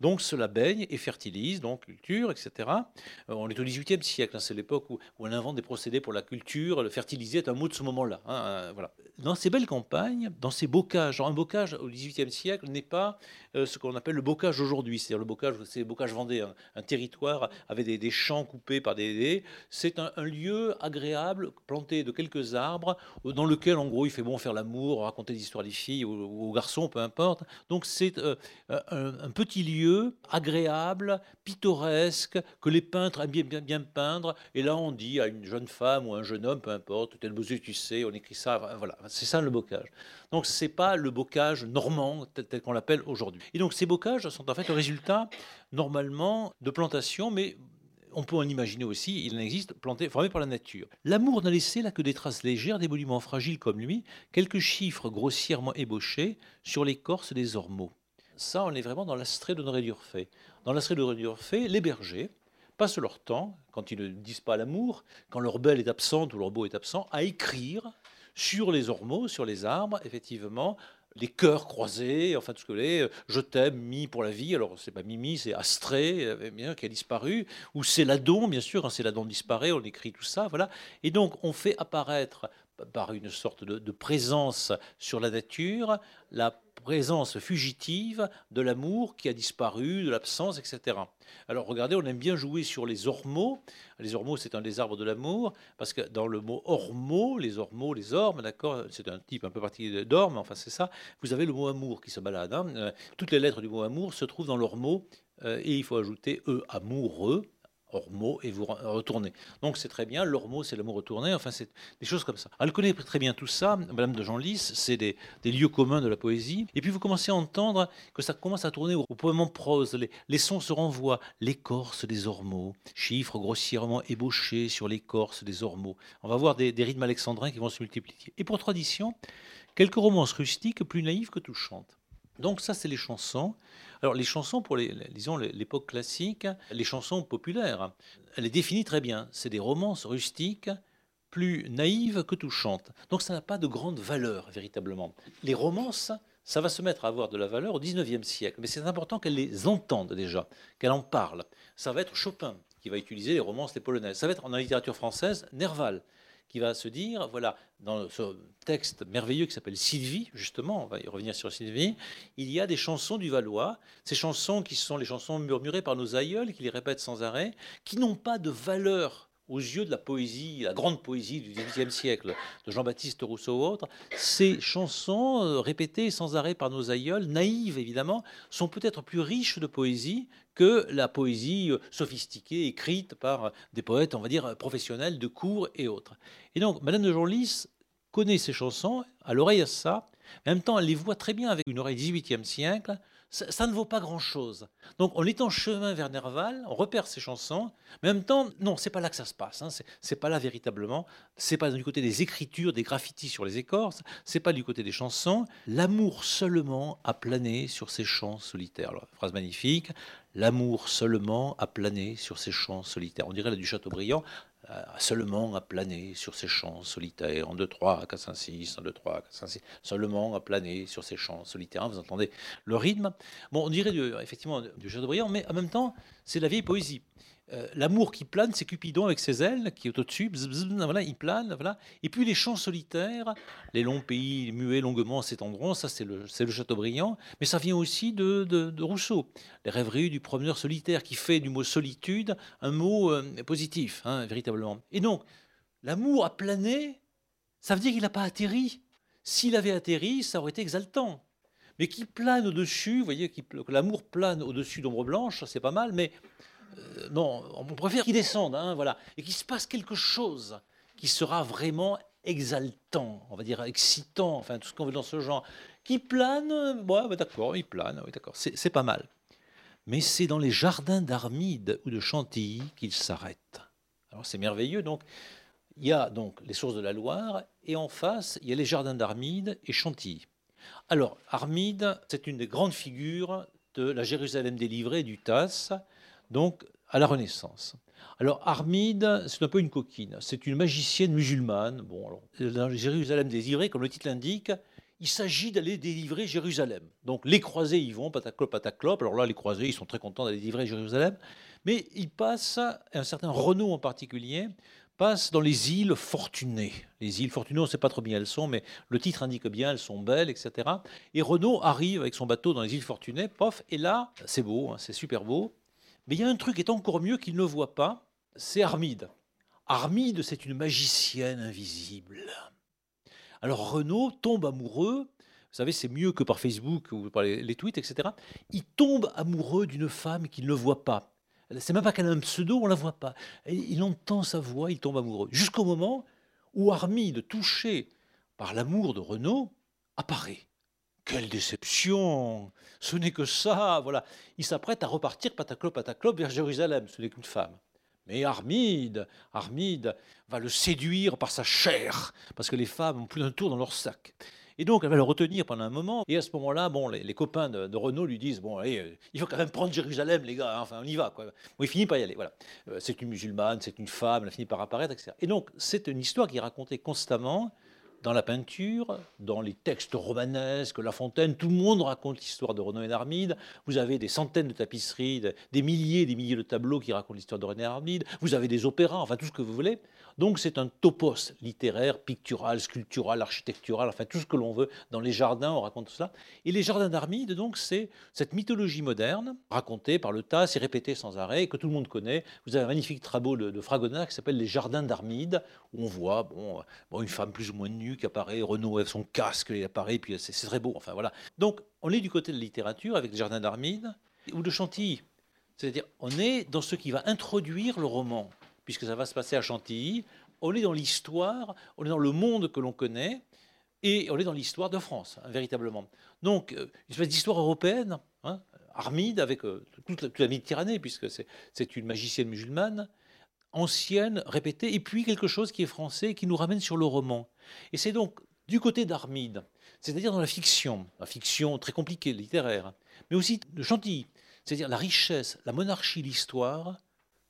Donc cela baigne et fertilise, donc culture, etc. Euh, on est au XVIIIe siècle, hein, c'est l'époque où, on invente des procédés pour la culture. Le fertiliser est un mot de ce moment-là. Hein, euh, voilà. Dans ces belles campagnes, dans ces bocages, un bocage au XVIIIe siècle n'est pas ce qu'on appelle le bocage aujourd'hui. C'est-à-dire le bocage, c'est le bocage vendé, un, territoire avec des, champs coupés par des... c'est un, lieu agréable, planté de quelques arbres, dans lequel en gros il fait bon faire l'amour, raconter des histoires des filles ou, aux garçons, peu importe. Donc c'est un petit lieu agréable, pittoresque, que les peintres aiment bien, peindre. Et là, on dit à une jeune femme ou un jeune homme, peu importe, tel beau tu sais, on écrit ça. Voilà, c'est ça le bocage. Donc, c'est pas le bocage normand tel, qu'on l'appelle aujourd'hui. Et donc, ces bocages sont en fait le résultat, normalement, de plantations, mais on peut en imaginer aussi, il en existe, formés par la nature. L'amour n'a laissé là que des traces légères des fragiles comme lui, quelques chiffres grossièrement ébauchés sur l'écorce des ormeaux ça, on est vraiment dans l'astrait d'Honoré d'Urfé. Dans l'astrait d'Honoré d'Urfé, les bergers passent leur temps, quand ils ne disent pas l'amour, quand leur belle est absente ou leur beau est absent, à écrire sur les ormeaux, sur les arbres, effectivement, les cœurs croisés, enfin tout ce que les je t'aime, mi pour la vie, alors c'est pas Mimi, c'est Astrée, euh, bien qui a disparu, ou c'est Ladon, bien sûr, c'est Ladon disparaît, on écrit tout ça, voilà. Et donc on fait apparaître par une sorte de, présence sur la nature, la présence fugitive de l'amour qui a disparu, de l'absence, etc. Alors regardez, on aime bien jouer sur les ormeaux. Les ormeaux, c'est un des arbres de l'amour, parce que dans le mot ormeau, les ormeaux, les ormes, d'accord, c'est un type un peu particulier d'orme, enfin c'est ça, vous avez le mot amour qui se balade. Hein. Euh, toutes les lettres du mot amour se trouvent dans l'ormeau, euh, et il faut ajouter e, amoureux, Ormeau et vous retournez. Donc c'est très bien, l'ormeau c'est l'amour retourné, enfin c'est des choses comme ça. Elle connaît très bien tout ça, Madame de Genlis, c'est des, lieux communs de la poésie. Et puis vous commencez à entendre que ça commence à tourner au, poème en prose, les, sons se renvoient, l'écorce des ormeaux, chiffres grossièrement ébauchés sur l'écorce des ormeaux. On va voir des, des rythmes alexandrins qui vont se multiplier. Et pour tradition, quelques romances rustiques plus naïves que touchantes. Donc ça, c'est les chansons. Alors les chansons, pour les, disons l'époque classique, les chansons populaires, elle est définie très bien. C'est des romances rustiques plus naïves que touchantes. Donc ça n'a pas de grande valeur véritablement. Les romances, ça va se mettre à avoir de la valeur au XIXe siècle, mais c'est important qu'elles les entendent déjà, qu'elles en parlent. Ça va être Chopin qui va utiliser les romances, les polonaises. Ça va être en littérature française Nerval qui va se dire, voilà, dans ce texte merveilleux qui s'appelle Sylvie, justement, on va y revenir sur Sylvie, il y a des chansons du Valois, ces chansons qui sont les chansons murmurées par nos aïeuls, qui les répètent sans arrêt, qui n'ont pas de valeur aux yeux de la poésie, la grande poésie du XVIIIe siècle, de Jean-Baptiste Rousseau ou autres, ces chansons euh, répétées sans arrêt par nos aïeuls, naïves évidemment, sont peut-être plus riches de poésie que la poésie euh, sophistiquée écrite par des poètes, on va dire, professionnels de cours et autres. Et donc, Madame de Genlis connaît ces chansons, à l'oreille à ça, en même temps, elle les voit très bien avec une oreille 18e siècle, ça, ne vaut pas grand-chose. Donc on est en chemin vers Nerval, on repère ses chansons, mais en même temps, non, c'est pas là que ça se passe. Hein, c'est pas là véritablement. C'est pas du côté des écritures, des graffitis sur les écorces. C'est pas du côté des chansons. L'amour seulement a plané sur ces champs solitaires. phrase magnifique. L'amour seulement a plané sur ces champs solitaires. On dirait là du Chateaubriand seulement à planer sur ces champs solitaires, en 2-3, 4-5-6, en 2-3, 4-5-6, seulement à planer sur ces champs solitaires. Vous entendez le rythme? Bon, on dirait effectivement du Chateaubriand, mais en même temps, c'est la vieille poésie. Euh, l'amour qui plane, c'est Cupidon avec ses ailes qui est au-dessus, voilà, il plane, voilà. Et puis les champs solitaires, les longs pays muets longuement s'étendront, ça c'est le, le Chateaubriand, mais ça vient aussi de, de, Rousseau, les rêveries du promeneur solitaire qui fait du mot solitude un mot euh, positif, hein, véritablement. Et donc, l'amour a plané, ça veut dire qu'il n'a pas atterri. S'il avait atterri, ça aurait été exaltant. Mais qui plane au-dessus, vous voyez, que l'amour plane au-dessus d'ombre blanche, c'est pas mal, mais euh, non, on préfère qu'il descende, hein, voilà, et qu'il se passe quelque chose qui sera vraiment exaltant, on va dire excitant, enfin tout ce qu'on veut dans ce genre, qui plane, bon, d'accord, il plane, oui, d'accord, c'est pas mal. Mais c'est dans les jardins d'Armide ou de Chantilly qu'il s'arrête. Alors c'est merveilleux, donc il y a donc les sources de la Loire, et en face, il y a les jardins d'Armide et Chantilly. Alors, Armide, c'est une des grandes figures de la Jérusalem délivrée du Tasse, donc à la Renaissance. Alors Armide, c'est un peu une coquine. C'est une magicienne musulmane. Bon, dans Jérusalem délivré, comme le titre l'indique, il s'agit d'aller délivrer Jérusalem. Donc les croisés y vont, pataclop, pataclop. Alors là, les croisés, ils sont très contents d'aller délivrer Jérusalem. Mais ils passent, un certain Renaud en particulier, passe dans les îles fortunées. Les îles fortunées, on ne sait pas trop bien elles sont, mais le titre indique bien, elles sont belles, etc. Et Renaud arrive avec son bateau dans les îles fortunées, pof, et là, c'est beau, hein, c'est super beau. Mais il y a un truc qui est encore mieux qu'il ne voit pas, c'est Armide. Armide, c'est une magicienne invisible. Alors Renaud tombe amoureux, vous savez, c'est mieux que par Facebook ou par les, tweets, etc. Il tombe amoureux d'une femme qu'il ne voit pas. C'est même pas qu'elle a un pseudo, on la voit pas. il entend sa voix, il tombe amoureux. Jusqu'au moment où Armide, touché par l'amour de Renaud, apparaît. Quelle déception Ce n'est que ça, voilà. Il s'apprête à repartir pataclop, pataclop vers Jérusalem, ce n'est qu'une femme. Mais Armide, Armide va le séduire par sa chair, parce que les femmes ont plus d'un tour dans leur sac. Et donc, elle va le retenir pendant un moment. Et à ce moment-là, bon, les, copains de, Renault lui disent Bon, allez, euh, il faut quand même prendre Jérusalem, les gars. Hein, enfin, on y va. Quoi. Il finit par y aller. Voilà. Euh, c'est une musulmane, c'est une femme, elle finit par apparaître, etc. Et donc, c'est une histoire qui est racontée constamment dans la peinture, dans les textes romanesques, La Fontaine, tout le monde raconte l'histoire de Renaud et d'Armide. Vous avez des centaines de tapisseries, des milliers et des milliers de tableaux qui racontent l'histoire de René Armide. Vous avez des opéras, enfin tout ce que vous voulez. Donc c'est un topos littéraire, pictural, sculptural, architectural, enfin tout ce que l'on veut. Dans les jardins, on raconte tout ça. Et les jardins d'Armide, donc, c'est cette mythologie moderne, racontée par le tas, et répétée sans arrêt, que tout le monde connaît. Vous avez un magnifique travaux de, Fragonard qui s'appelle Les jardins d'Armide, où on voit bon, bon, une femme plus ou moins nue qui apparaît, Renaud avec son casque, il apparaît, puis c'est très beau. Enfin voilà. Donc on est du côté de la littérature avec les jardins d'Armide ou de Chantilly. C'est-à-dire, on est dans ce qui va introduire le roman puisque ça va se passer à Chantilly. On est dans l'histoire, on est dans le monde que l'on connaît, et on est dans l'histoire de France, hein, véritablement. Donc, euh, une espèce d'histoire européenne, hein, Armide, avec euh, toute, la, Méditerranée, puisque c'est une magicienne musulmane, ancienne, répétée, et puis quelque chose qui est français, qui nous ramène sur le roman. Et c'est donc du côté d'Armide, c'est-à-dire dans la fiction, la fiction très compliquée, littéraire, mais aussi de Chantilly, c'est-à-dire la richesse, la monarchie, l'histoire,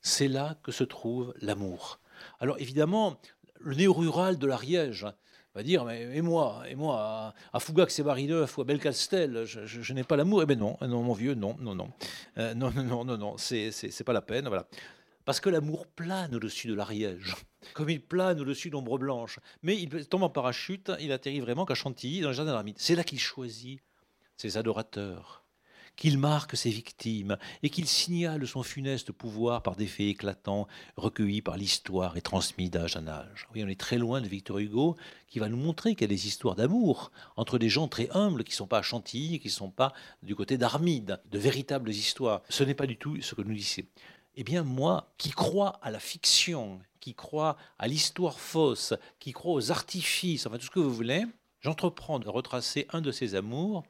c'est là que se trouve l'amour. Alors évidemment, le néo-rural de l'Ariège va dire mais et moi et moi à Fougax et Marineuf ou à Belcastel je, n'ai pas l'amour. Eh ben non non mon vieux non non non. Euh, non non non non non c'est c'est pas la peine voilà. Parce que l'amour plane au-dessus de l'Ariège comme il plane au-dessus d'ombre blanche. Mais il tombe en parachute il atterrit vraiment qu'à Chantilly dans le jardin de c'est là qu'il choisit ses adorateurs qu'il marque ses victimes et qu'il signale son funeste pouvoir par des faits éclatants recueillis par l'histoire et transmis d'âge en âge. Oui, on est très loin de Victor Hugo qui va nous montrer qu'il y a des histoires d'amour entre des gens très humbles qui ne sont pas à Chantilly, qui ne sont pas du côté d'Armide, de véritables histoires. Ce n'est pas du tout ce que nous disons. Eh bien, moi, qui crois à la fiction, qui crois à l'histoire fausse, qui crois aux artifices, enfin tout ce que vous voulez, j'entreprends de retracer un de ces amours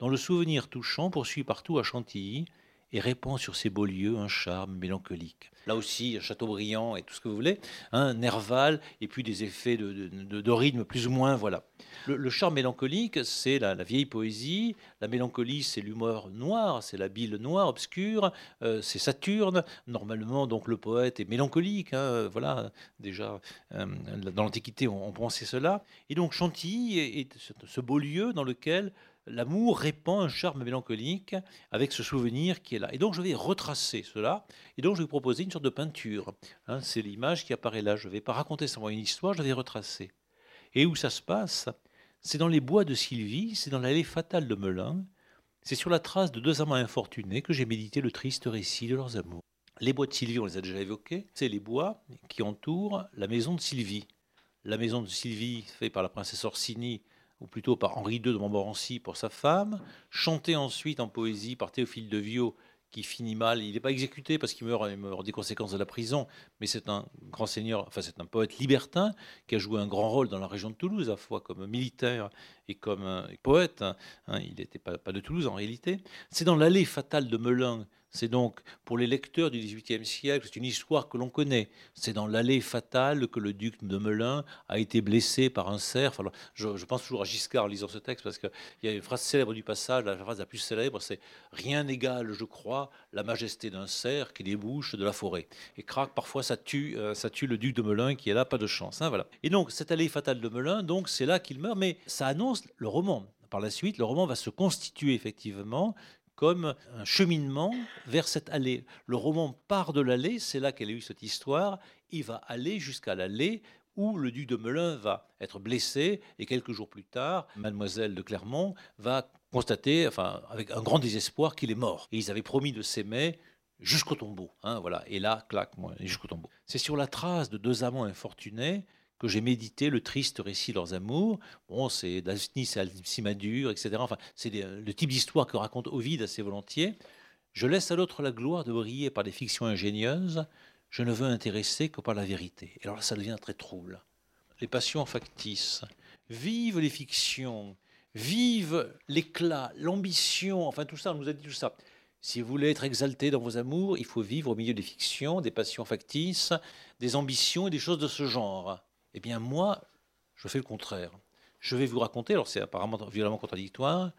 dont le souvenir touchant poursuit partout à Chantilly et répand sur ces beaux lieux un charme mélancolique. Là aussi, Châteaubriand et tout ce que vous voulez, un Nerval, et puis des effets de, rythme plus ou moins, voilà. Le, charme mélancolique, c'est la, vieille poésie, la mélancolie, c'est l'humeur noire, c'est la bile noire, obscure, euh, c'est Saturne, normalement, donc le poète est mélancolique, hein, voilà, déjà, euh, dans l'Antiquité, on, pensait cela, et donc Chantilly est ce beau lieu dans lequel l'amour répand un charme mélancolique avec ce souvenir qui est là. Et donc je vais retracer cela, et donc je vais proposer une sorte de peinture. Hein. c'est l'image qui apparaît là. Je ne vais pas raconter seulement une histoire, je vais retracer. Et où ça se passe? C'est dans les bois de Sylvie, c'est dans l'allée fatale de Melun, c'est sur la trace de deux amants infortunés que j'ai médité le triste récit de leurs amours. Les bois de Sylvie, on les a déjà évoqués, c'est les bois qui entourent la maison de Sylvie. La maison de Sylvie, faite par la princesse Orsini, ou plutôt par Henri II de Montmorency pour sa femme, chanté ensuite en poésie par Théophile de Viau, qui finit mal. Il n'est pas exécuté parce qu'il meurt, des conséquences de la prison, mais c'est un grand seigneur, enfin c'est un poète libertin qui a joué un grand rôle dans la région de Toulouse, à la fois comme militaire et comme poète. Hein. il n'était pas, pas, de Toulouse en réalité. C'est dans l'allée fatale de Melun c'est donc, pour les lecteurs du XVIIIe siècle, c'est une histoire que l'on connaît. C'est dans l'allée fatale que le duc de Melun a été blessé par un cerf. Alors, je, pense toujours à Giscard en lisant ce texte, parce qu'il y a une phrase célèbre du passage, la phrase la plus célèbre, c'est « Rien n'égale, je crois, la majesté d'un cerf qui débouche de la forêt ». Et crac, parfois ça tue, euh, ça tue le duc de Melun qui est là, pas de chance. Hein, voilà. Et donc, cette allée fatale de Melun, donc c'est là qu'il meurt, mais ça annonce le roman par la suite, le roman va se constituer effectivement comme un cheminement vers cette allée. Le roman part de l'allée, c'est là qu'elle a eu cette histoire, il va aller jusqu'à l'allée où le duc de Melun va être blessé et quelques jours plus tard, mademoiselle de Clermont va constater, enfin, avec un grand désespoir, qu'il est mort. Et ils avaient promis de s'aimer jusqu'au tombeau. Hein, voilà. Et là, clac, jusqu'au tombeau. C'est sur la trace de deux amants infortunés que j'ai médité le triste récit de leurs amours. Bon, c'est Daphnis et Alcimadure, etc. Enfin, c'est le type d'histoire que raconte Ovide assez volontiers. Je laisse à l'autre la gloire de briller par des fictions ingénieuses. Je ne veux intéresser que par la vérité. Et alors là, ça devient très trouble. Les passions factices. Vive les fictions. Vive l'éclat, l'ambition. Enfin, tout ça, on nous a dit tout ça. Si vous voulez être exalté dans vos amours, il faut vivre au milieu des fictions, des passions factices, des ambitions et des choses de ce genre. Eh bien, moi, je fais le contraire. Je vais vous raconter, alors c'est apparemment violemment contradictoire,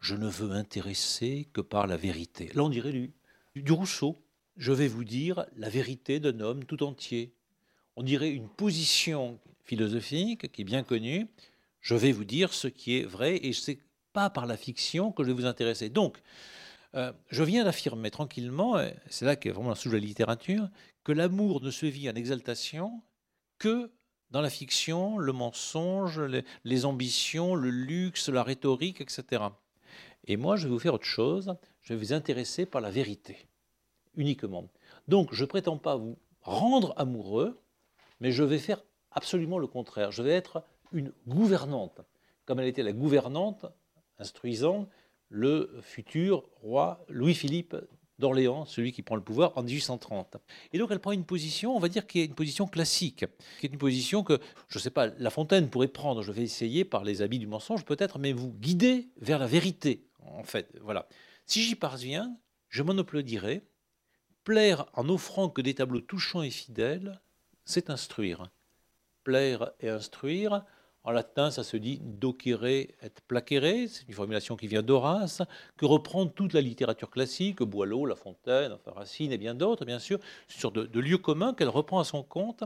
je ne veux intéresser que par la vérité. Là, on dirait du, du Rousseau. Je vais vous dire la vérité d'un homme tout entier. On dirait une position philosophique qui est bien connu. Je vais vous dire ce qui est vrai et c'est pas par la fiction que je vais vous intéresser. Donc, euh, je viens d'affirmer tranquillement, c'est là qu'est vraiment la souche de la littérature, que l'amour ne se vit en exaltation que dans la fiction, le mensonge, les, ambitions, le luxe, la rhétorique, etc. Et moi, je vais vous faire autre chose, je vais vous intéresser par la vérité, uniquement. Donc, je ne prétends pas vous rendre amoureux, mais je vais faire absolument le contraire. Je vais être une gouvernante, comme elle était la gouvernante instruisant le futur roi Louis-Philippe d'Orléans, celui qui prend le pouvoir en 1830. Et donc elle prend une position, on va dire, qui est une position classique, qui est une position que, je ne sais pas, La Fontaine pourrait prendre, je vais essayer par les habits du mensonge peut-être, mais vous guider vers la vérité, en fait. Voilà. Si j'y parviens, je m'en applaudirai. Plaire en offrant que des tableaux touchants et fidèles, c'est instruire. Plaire et instruire, en latin, ça se dit docere et placere, c'est une formulation qui vient d'Horace, que reprend toute la littérature classique, Boileau, La Fontaine, enfin Racine et bien d'autres, bien sûr, sur de, lieux communs qu'elle reprend à son compte.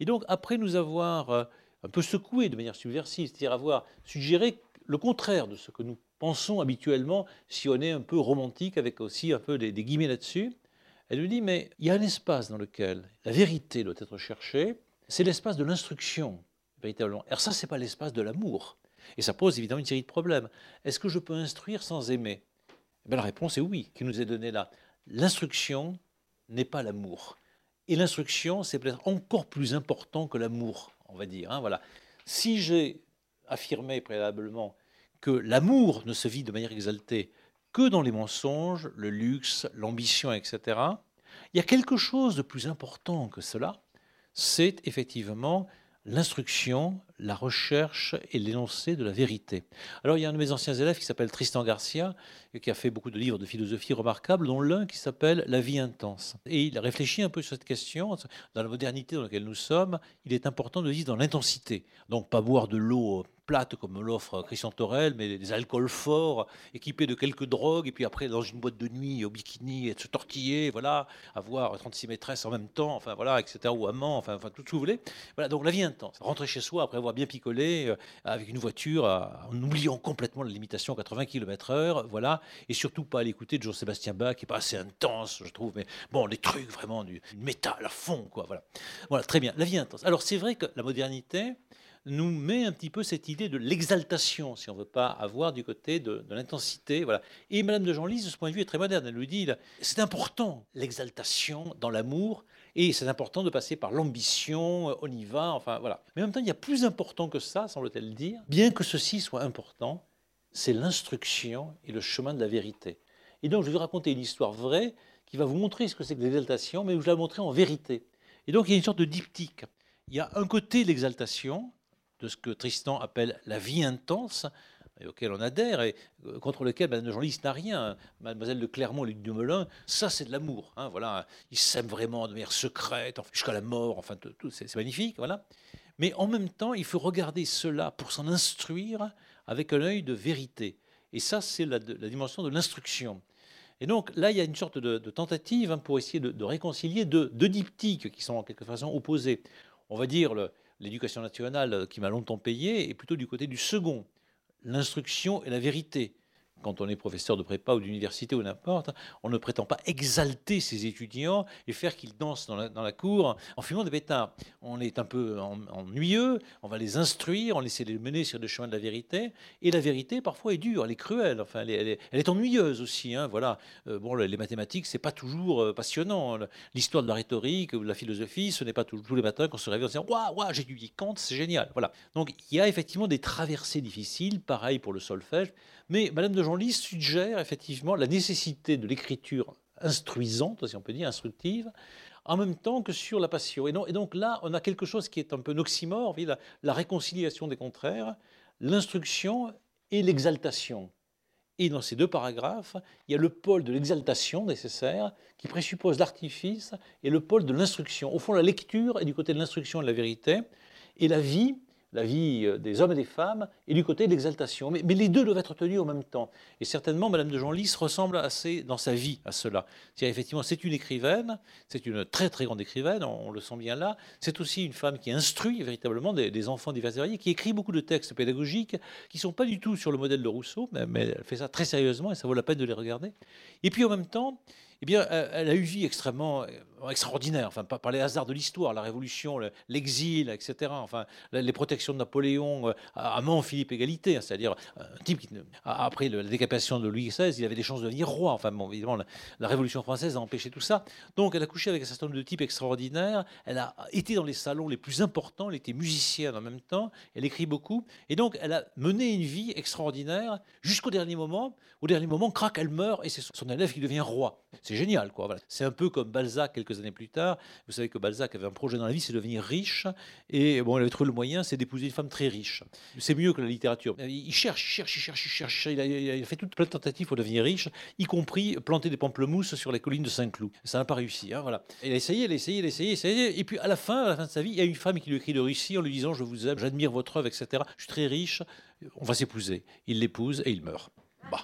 Et donc, après nous avoir euh, un peu secoué de manière subversive, c'est-à-dire avoir suggéré le contraire de ce que nous pensons habituellement, si on est un peu romantique, avec aussi un peu des, des guillemets là-dessus, elle nous dit, mais il y a un espace dans lequel la vérité doit être cherchée, c'est l'espace de l'instruction véritablement. Alors ça, c'est pas l'espace de l'amour. Et ça pose évidemment une série de problèmes. Est-ce que je peux instruire sans aimer? Eh La réponse est oui, qui nous est donnée là. L'instruction n'est pas l'amour. Et l'instruction, c'est peut-être encore plus important que l'amour, on va dire. Hein, voilà. Si j'ai affirmé préalablement que l'amour ne se vit de manière exaltée que dans les mensonges, le luxe, l'ambition, etc., il y a quelque chose de plus important que cela, c'est effectivement l'instruction, la recherche et l'énoncé de la vérité. Alors il y a un de mes anciens élèves qui s'appelle Tristan Garcia, qui a fait beaucoup de livres de philosophie remarquables, dont l'un qui s'appelle La vie intense. Et il a réfléchi un peu sur cette question. Dans la modernité dans laquelle nous sommes, il est important de vivre dans l'intensité. Donc pas boire de l'eau plate comme l'offre Christian Torel, mais des alcools forts, équipés de quelques drogues, et puis après dans une boîte de nuit au bikini, et se tortiller, voilà, avoir 36 maîtresses en même temps, enfin voilà, etc., ou amants, enfin, enfin tout ce que vous voulez. Voilà, donc la vie intense. Rentrer chez soi après avoir bien picolé euh, avec une voiture, en oubliant complètement la limitation 80 km/h, voilà, et surtout pas à l'écouter de Jean-Sébastien Bach, qui est pas assez intense, je trouve, mais bon, les trucs vraiment du métal à fond, quoi, voilà. Voilà, très bien, la vie intense. Alors c'est vrai que la modernité, nous met un petit peu cette idée de l'exaltation, si on ne veut pas avoir du côté de, l'intensité. Voilà. Et Madame de Genlis, de ce point de vue, est très moderne. Elle nous dit c'est important, l'exaltation dans l'amour, et c'est important de passer par l'ambition, on y va, enfin voilà. Mais en même temps, il y a plus important que ça, semble-t-elle dire, bien que ceci soit important, c'est l'instruction et le chemin de la vérité. Et donc, je vais vous raconter une histoire vraie qui va vous montrer ce que c'est que l'exaltation, mais je vais la montrer en vérité. Et donc, il y a une sorte de diptyque. Il y a un côté l'exaltation, de ce que Tristan appelle la vie intense, et auquel on adhère, et euh, contre lequel Madame de Genlis n'a rien. Mademoiselle de Clermont Luc Dumoulin, ça c'est de l'amour. Hein, voilà. Ils s'aiment vraiment de manière secrète, jusqu'à la mort, enfin, tout, c'est magnifique. Voilà. Mais en même temps, il faut regarder cela pour s'en instruire avec un œil de vérité. Et ça, c'est la, dimension de l'instruction. Et donc là, il y a une sorte de, tentative hein, pour essayer de, réconcilier deux, deux, diptyques qui sont en quelque façon opposés. On va dire l'éducation nationale qui m'a longtemps payé est plutôt du côté du second, l'instruction et la vérité quand on est professeur de prépa ou d'université ou n'importe, on ne prétend pas exalter ses étudiants et faire qu'ils dansent dans la, cour en fumant des pétards. On est un peu ennuyeux, on va les instruire, on essaie de les mener sur le chemin de la vérité. Et la vérité, parfois, est dure, elle est cruelle, enfin, elle est, ennuyeuse aussi. Hein, voilà. Euh, bon, les mathématiques, c'est pas toujours euh, passionnant. L'histoire de la rhétorique ou de la philosophie, ce n'est pas tous les matins qu'on se réveille en disant Waouh, waouh j'ai étudié Kant, c'est génial. Voilà. Donc, il y a effectivement des traversées difficiles, pareil pour le solfège. Mais Madame de Genlis suggère effectivement la nécessité de l'écriture instruisante, si on peut dire, instructive, en même temps que sur la passion. Et, donc là, on a quelque chose qui est un peu noxymore, la, la réconciliation des contraires, l'instruction et l'exaltation. Et dans ces deux paragraphes, il y a le pôle de l'exaltation nécessaire, qui présuppose l'artifice, et le pôle de l'instruction. Au fond, la lecture est du côté de l'instruction et de la vérité, et la vie la vie euh, des hommes et des femmes et du côté de l'exaltation. Mais, les deux doivent être tenus en même temps. Et certainement, Madame de Genlis ressemble assez dans sa vie à cela. C'est effectivement, c'est une écrivaine, c'est une très très grande écrivaine, on, le sent bien là. C'est aussi une femme qui instruit véritablement des, enfants divers et variés, qui écrit beaucoup de textes pédagogiques qui ne sont pas du tout sur le modèle de Rousseau, mais, mais elle fait ça très sérieusement et ça vaut la peine de les regarder. Et puis en même temps, eh bien, elle a eu vie extrêmement euh, extraordinaire, enfin, par les hasards de l'histoire, la Révolution, l'exil, etc. Enfin, les protections de Napoléon, euh, amant Philippe Égalité, hein, c'est-à-dire un type qui, après la décapitation de Louis XVI, il avait des chances de devenir roi. Enfin, évidemment, la, Révolution française a empêché tout ça. Donc, elle a couché avec un certain nombre de types extraordinaires. Elle a été dans les salons les plus importants. Elle était musicienne en même temps. Elle écrit beaucoup. Et donc, elle a mené une vie extraordinaire jusqu'au dernier moment. Au dernier moment, crac, elle meurt et c'est son élève qui devient roi. C'est génial, quoi. C'est un peu comme Balzac quelques années plus tard. Vous savez que Balzac avait un projet dans la vie, c'est de devenir riche. Et bon, il avait trouvé le moyen, c'est d'épouser une femme très riche. C'est mieux que la littérature. Il cherche, il cherche, il cherche, il cherche. Il a, fait toutes plein de tentatives pour devenir riche, y compris planter des pamplemousses sur les collines de Saint-Cloud. Ça n'a pas réussi. Hein, voilà. Il a essayé, il a essayé, il a essayé, essayé. Et puis à la fin, à la fin de sa vie, il y a une femme qui lui écrit de Russie en lui disant Je vous aime, j'admire votre œuvre, etc. Je suis très riche, on va s'épouser. Il l'épouse et il meurt. Bah.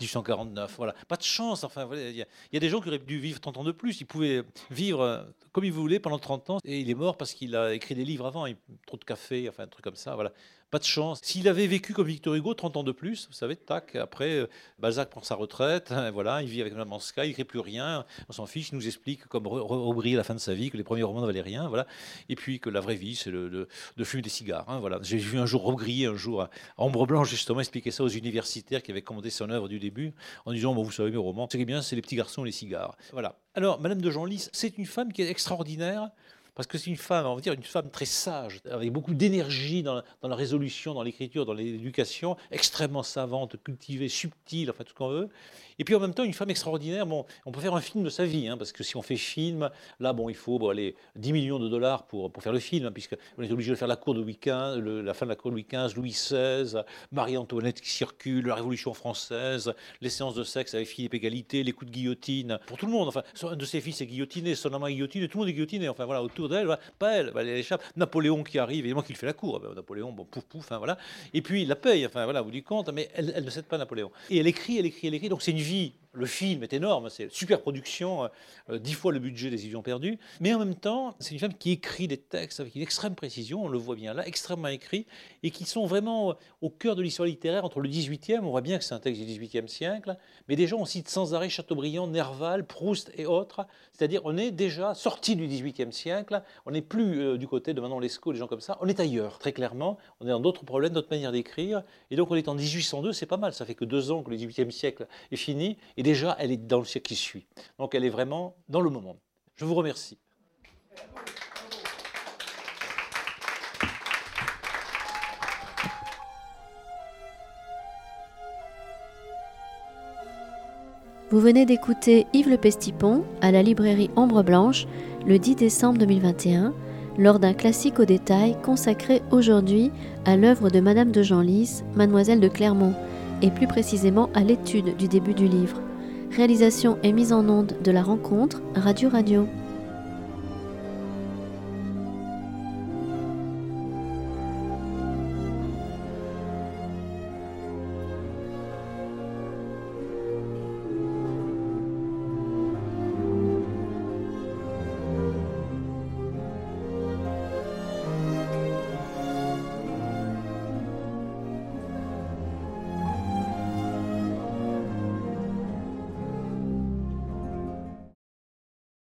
1849. Voilà. Pas de chance. Enfin, il y, a des gens qui auraient dû vivre 30 ans de plus. Ils pouvaient vivre euh, comme ils voulaient pendant 30 ans. Et il est mort parce qu'il a écrit des livres avant. Trop de café, enfin, un truc comme ça. Voilà pas de chance. S'il avait vécu comme Victor Hugo, 30 ans de plus, vous savez, tac, après, euh, Balzac prend sa retraite, voilà, il vit avec Mme Anska, il n'écrit plus rien, on s'en fiche, il nous explique, comme Aubry à la fin de sa vie, que les premiers romans ne valaient rien, voilà, et puis que la vraie vie, c'est de, fumer des cigares, hein, voilà. J'ai vu un jour Aubry, un jour, Ombre Blanche, justement, expliquer ça aux universitaires qui avaient commandé son œuvre du début, en disant, bon, vous savez, mes romans, c'est bien, c'est les petits garçons et les cigares. Voilà. Alors, Madame de Genlis, c'est une femme qui est extraordinaire, parce que c'est une femme, on va dire, une femme très sage, avec beaucoup d'énergie dans, la résolution, dans l'écriture, dans l'éducation, extrêmement savante, cultivée, subtile, enfin tout ce qu'on veut. Et puis en même temps, une femme extraordinaire. Bon, on peut faire un film de sa vie, hein, parce que si on fait film, là, bon, il faut aller 10 millions de dollars pour, pour faire le film, hein, puisqu'on est obligé de faire la cour de Louis XV, la fin de la cour de Louis XV, Louis XVI, Marie-Antoinette qui circule, la Révolution française, les séances de sexe avec Philippe Égalité, les coups de guillotine, pour tout le monde. Enfin, un de ses fils est guillotiné, son amant est guillotiné, tout le monde est guillotiné. Enfin voilà, autour d'elle, pas elle, elle échappe. Napoléon qui arrive, évidemment qu'il fait la cour. Ben, Napoléon, bon, pouf, pouf, enfin voilà. Et puis il la paye, enfin voilà, vous du compte, mais elle, elle ne cède pas Napoléon. Et elle écrit, elle écrit, elle écrit. Donc c'est une vie le film est énorme, c'est super production, euh, euh, dix fois le budget des Illusions perdues. Mais en même temps, c'est une femme qui écrit des textes avec une extrême précision, on le voit bien là, extrêmement écrit, et qui sont vraiment euh, au cœur de l'histoire littéraire entre le 18e, on voit bien que c'est un texte du 18e siècle, mais déjà on cite sans arrêt Chateaubriand, Nerval, Proust et autres. C'est-à-dire on est déjà sorti du 18e siècle, on n'est plus du côté de Manon Lescaut, des gens comme ça, on est ailleurs, très clairement, on est dans d'autres problèmes, d'autres manières d'écrire, et donc on est en 1802, c'est pas mal, ça fait que deux ans que le 18e siècle est fini, et déjà, elle est dans le siècle qui suit. Donc elle est vraiment dans le moment. Je vous remercie. Vous venez d'écouter Yves Le Pestipon à la librairie Ombre Blanche le 10 décembre 2021 lors d'un classique au détail consacré aujourd'hui à l'œuvre de Madame de Genlis, Mademoiselle de Clermont, et plus précisément à l'étude du début du livre. Réalisation et mise en onde de la rencontre Radio Radio.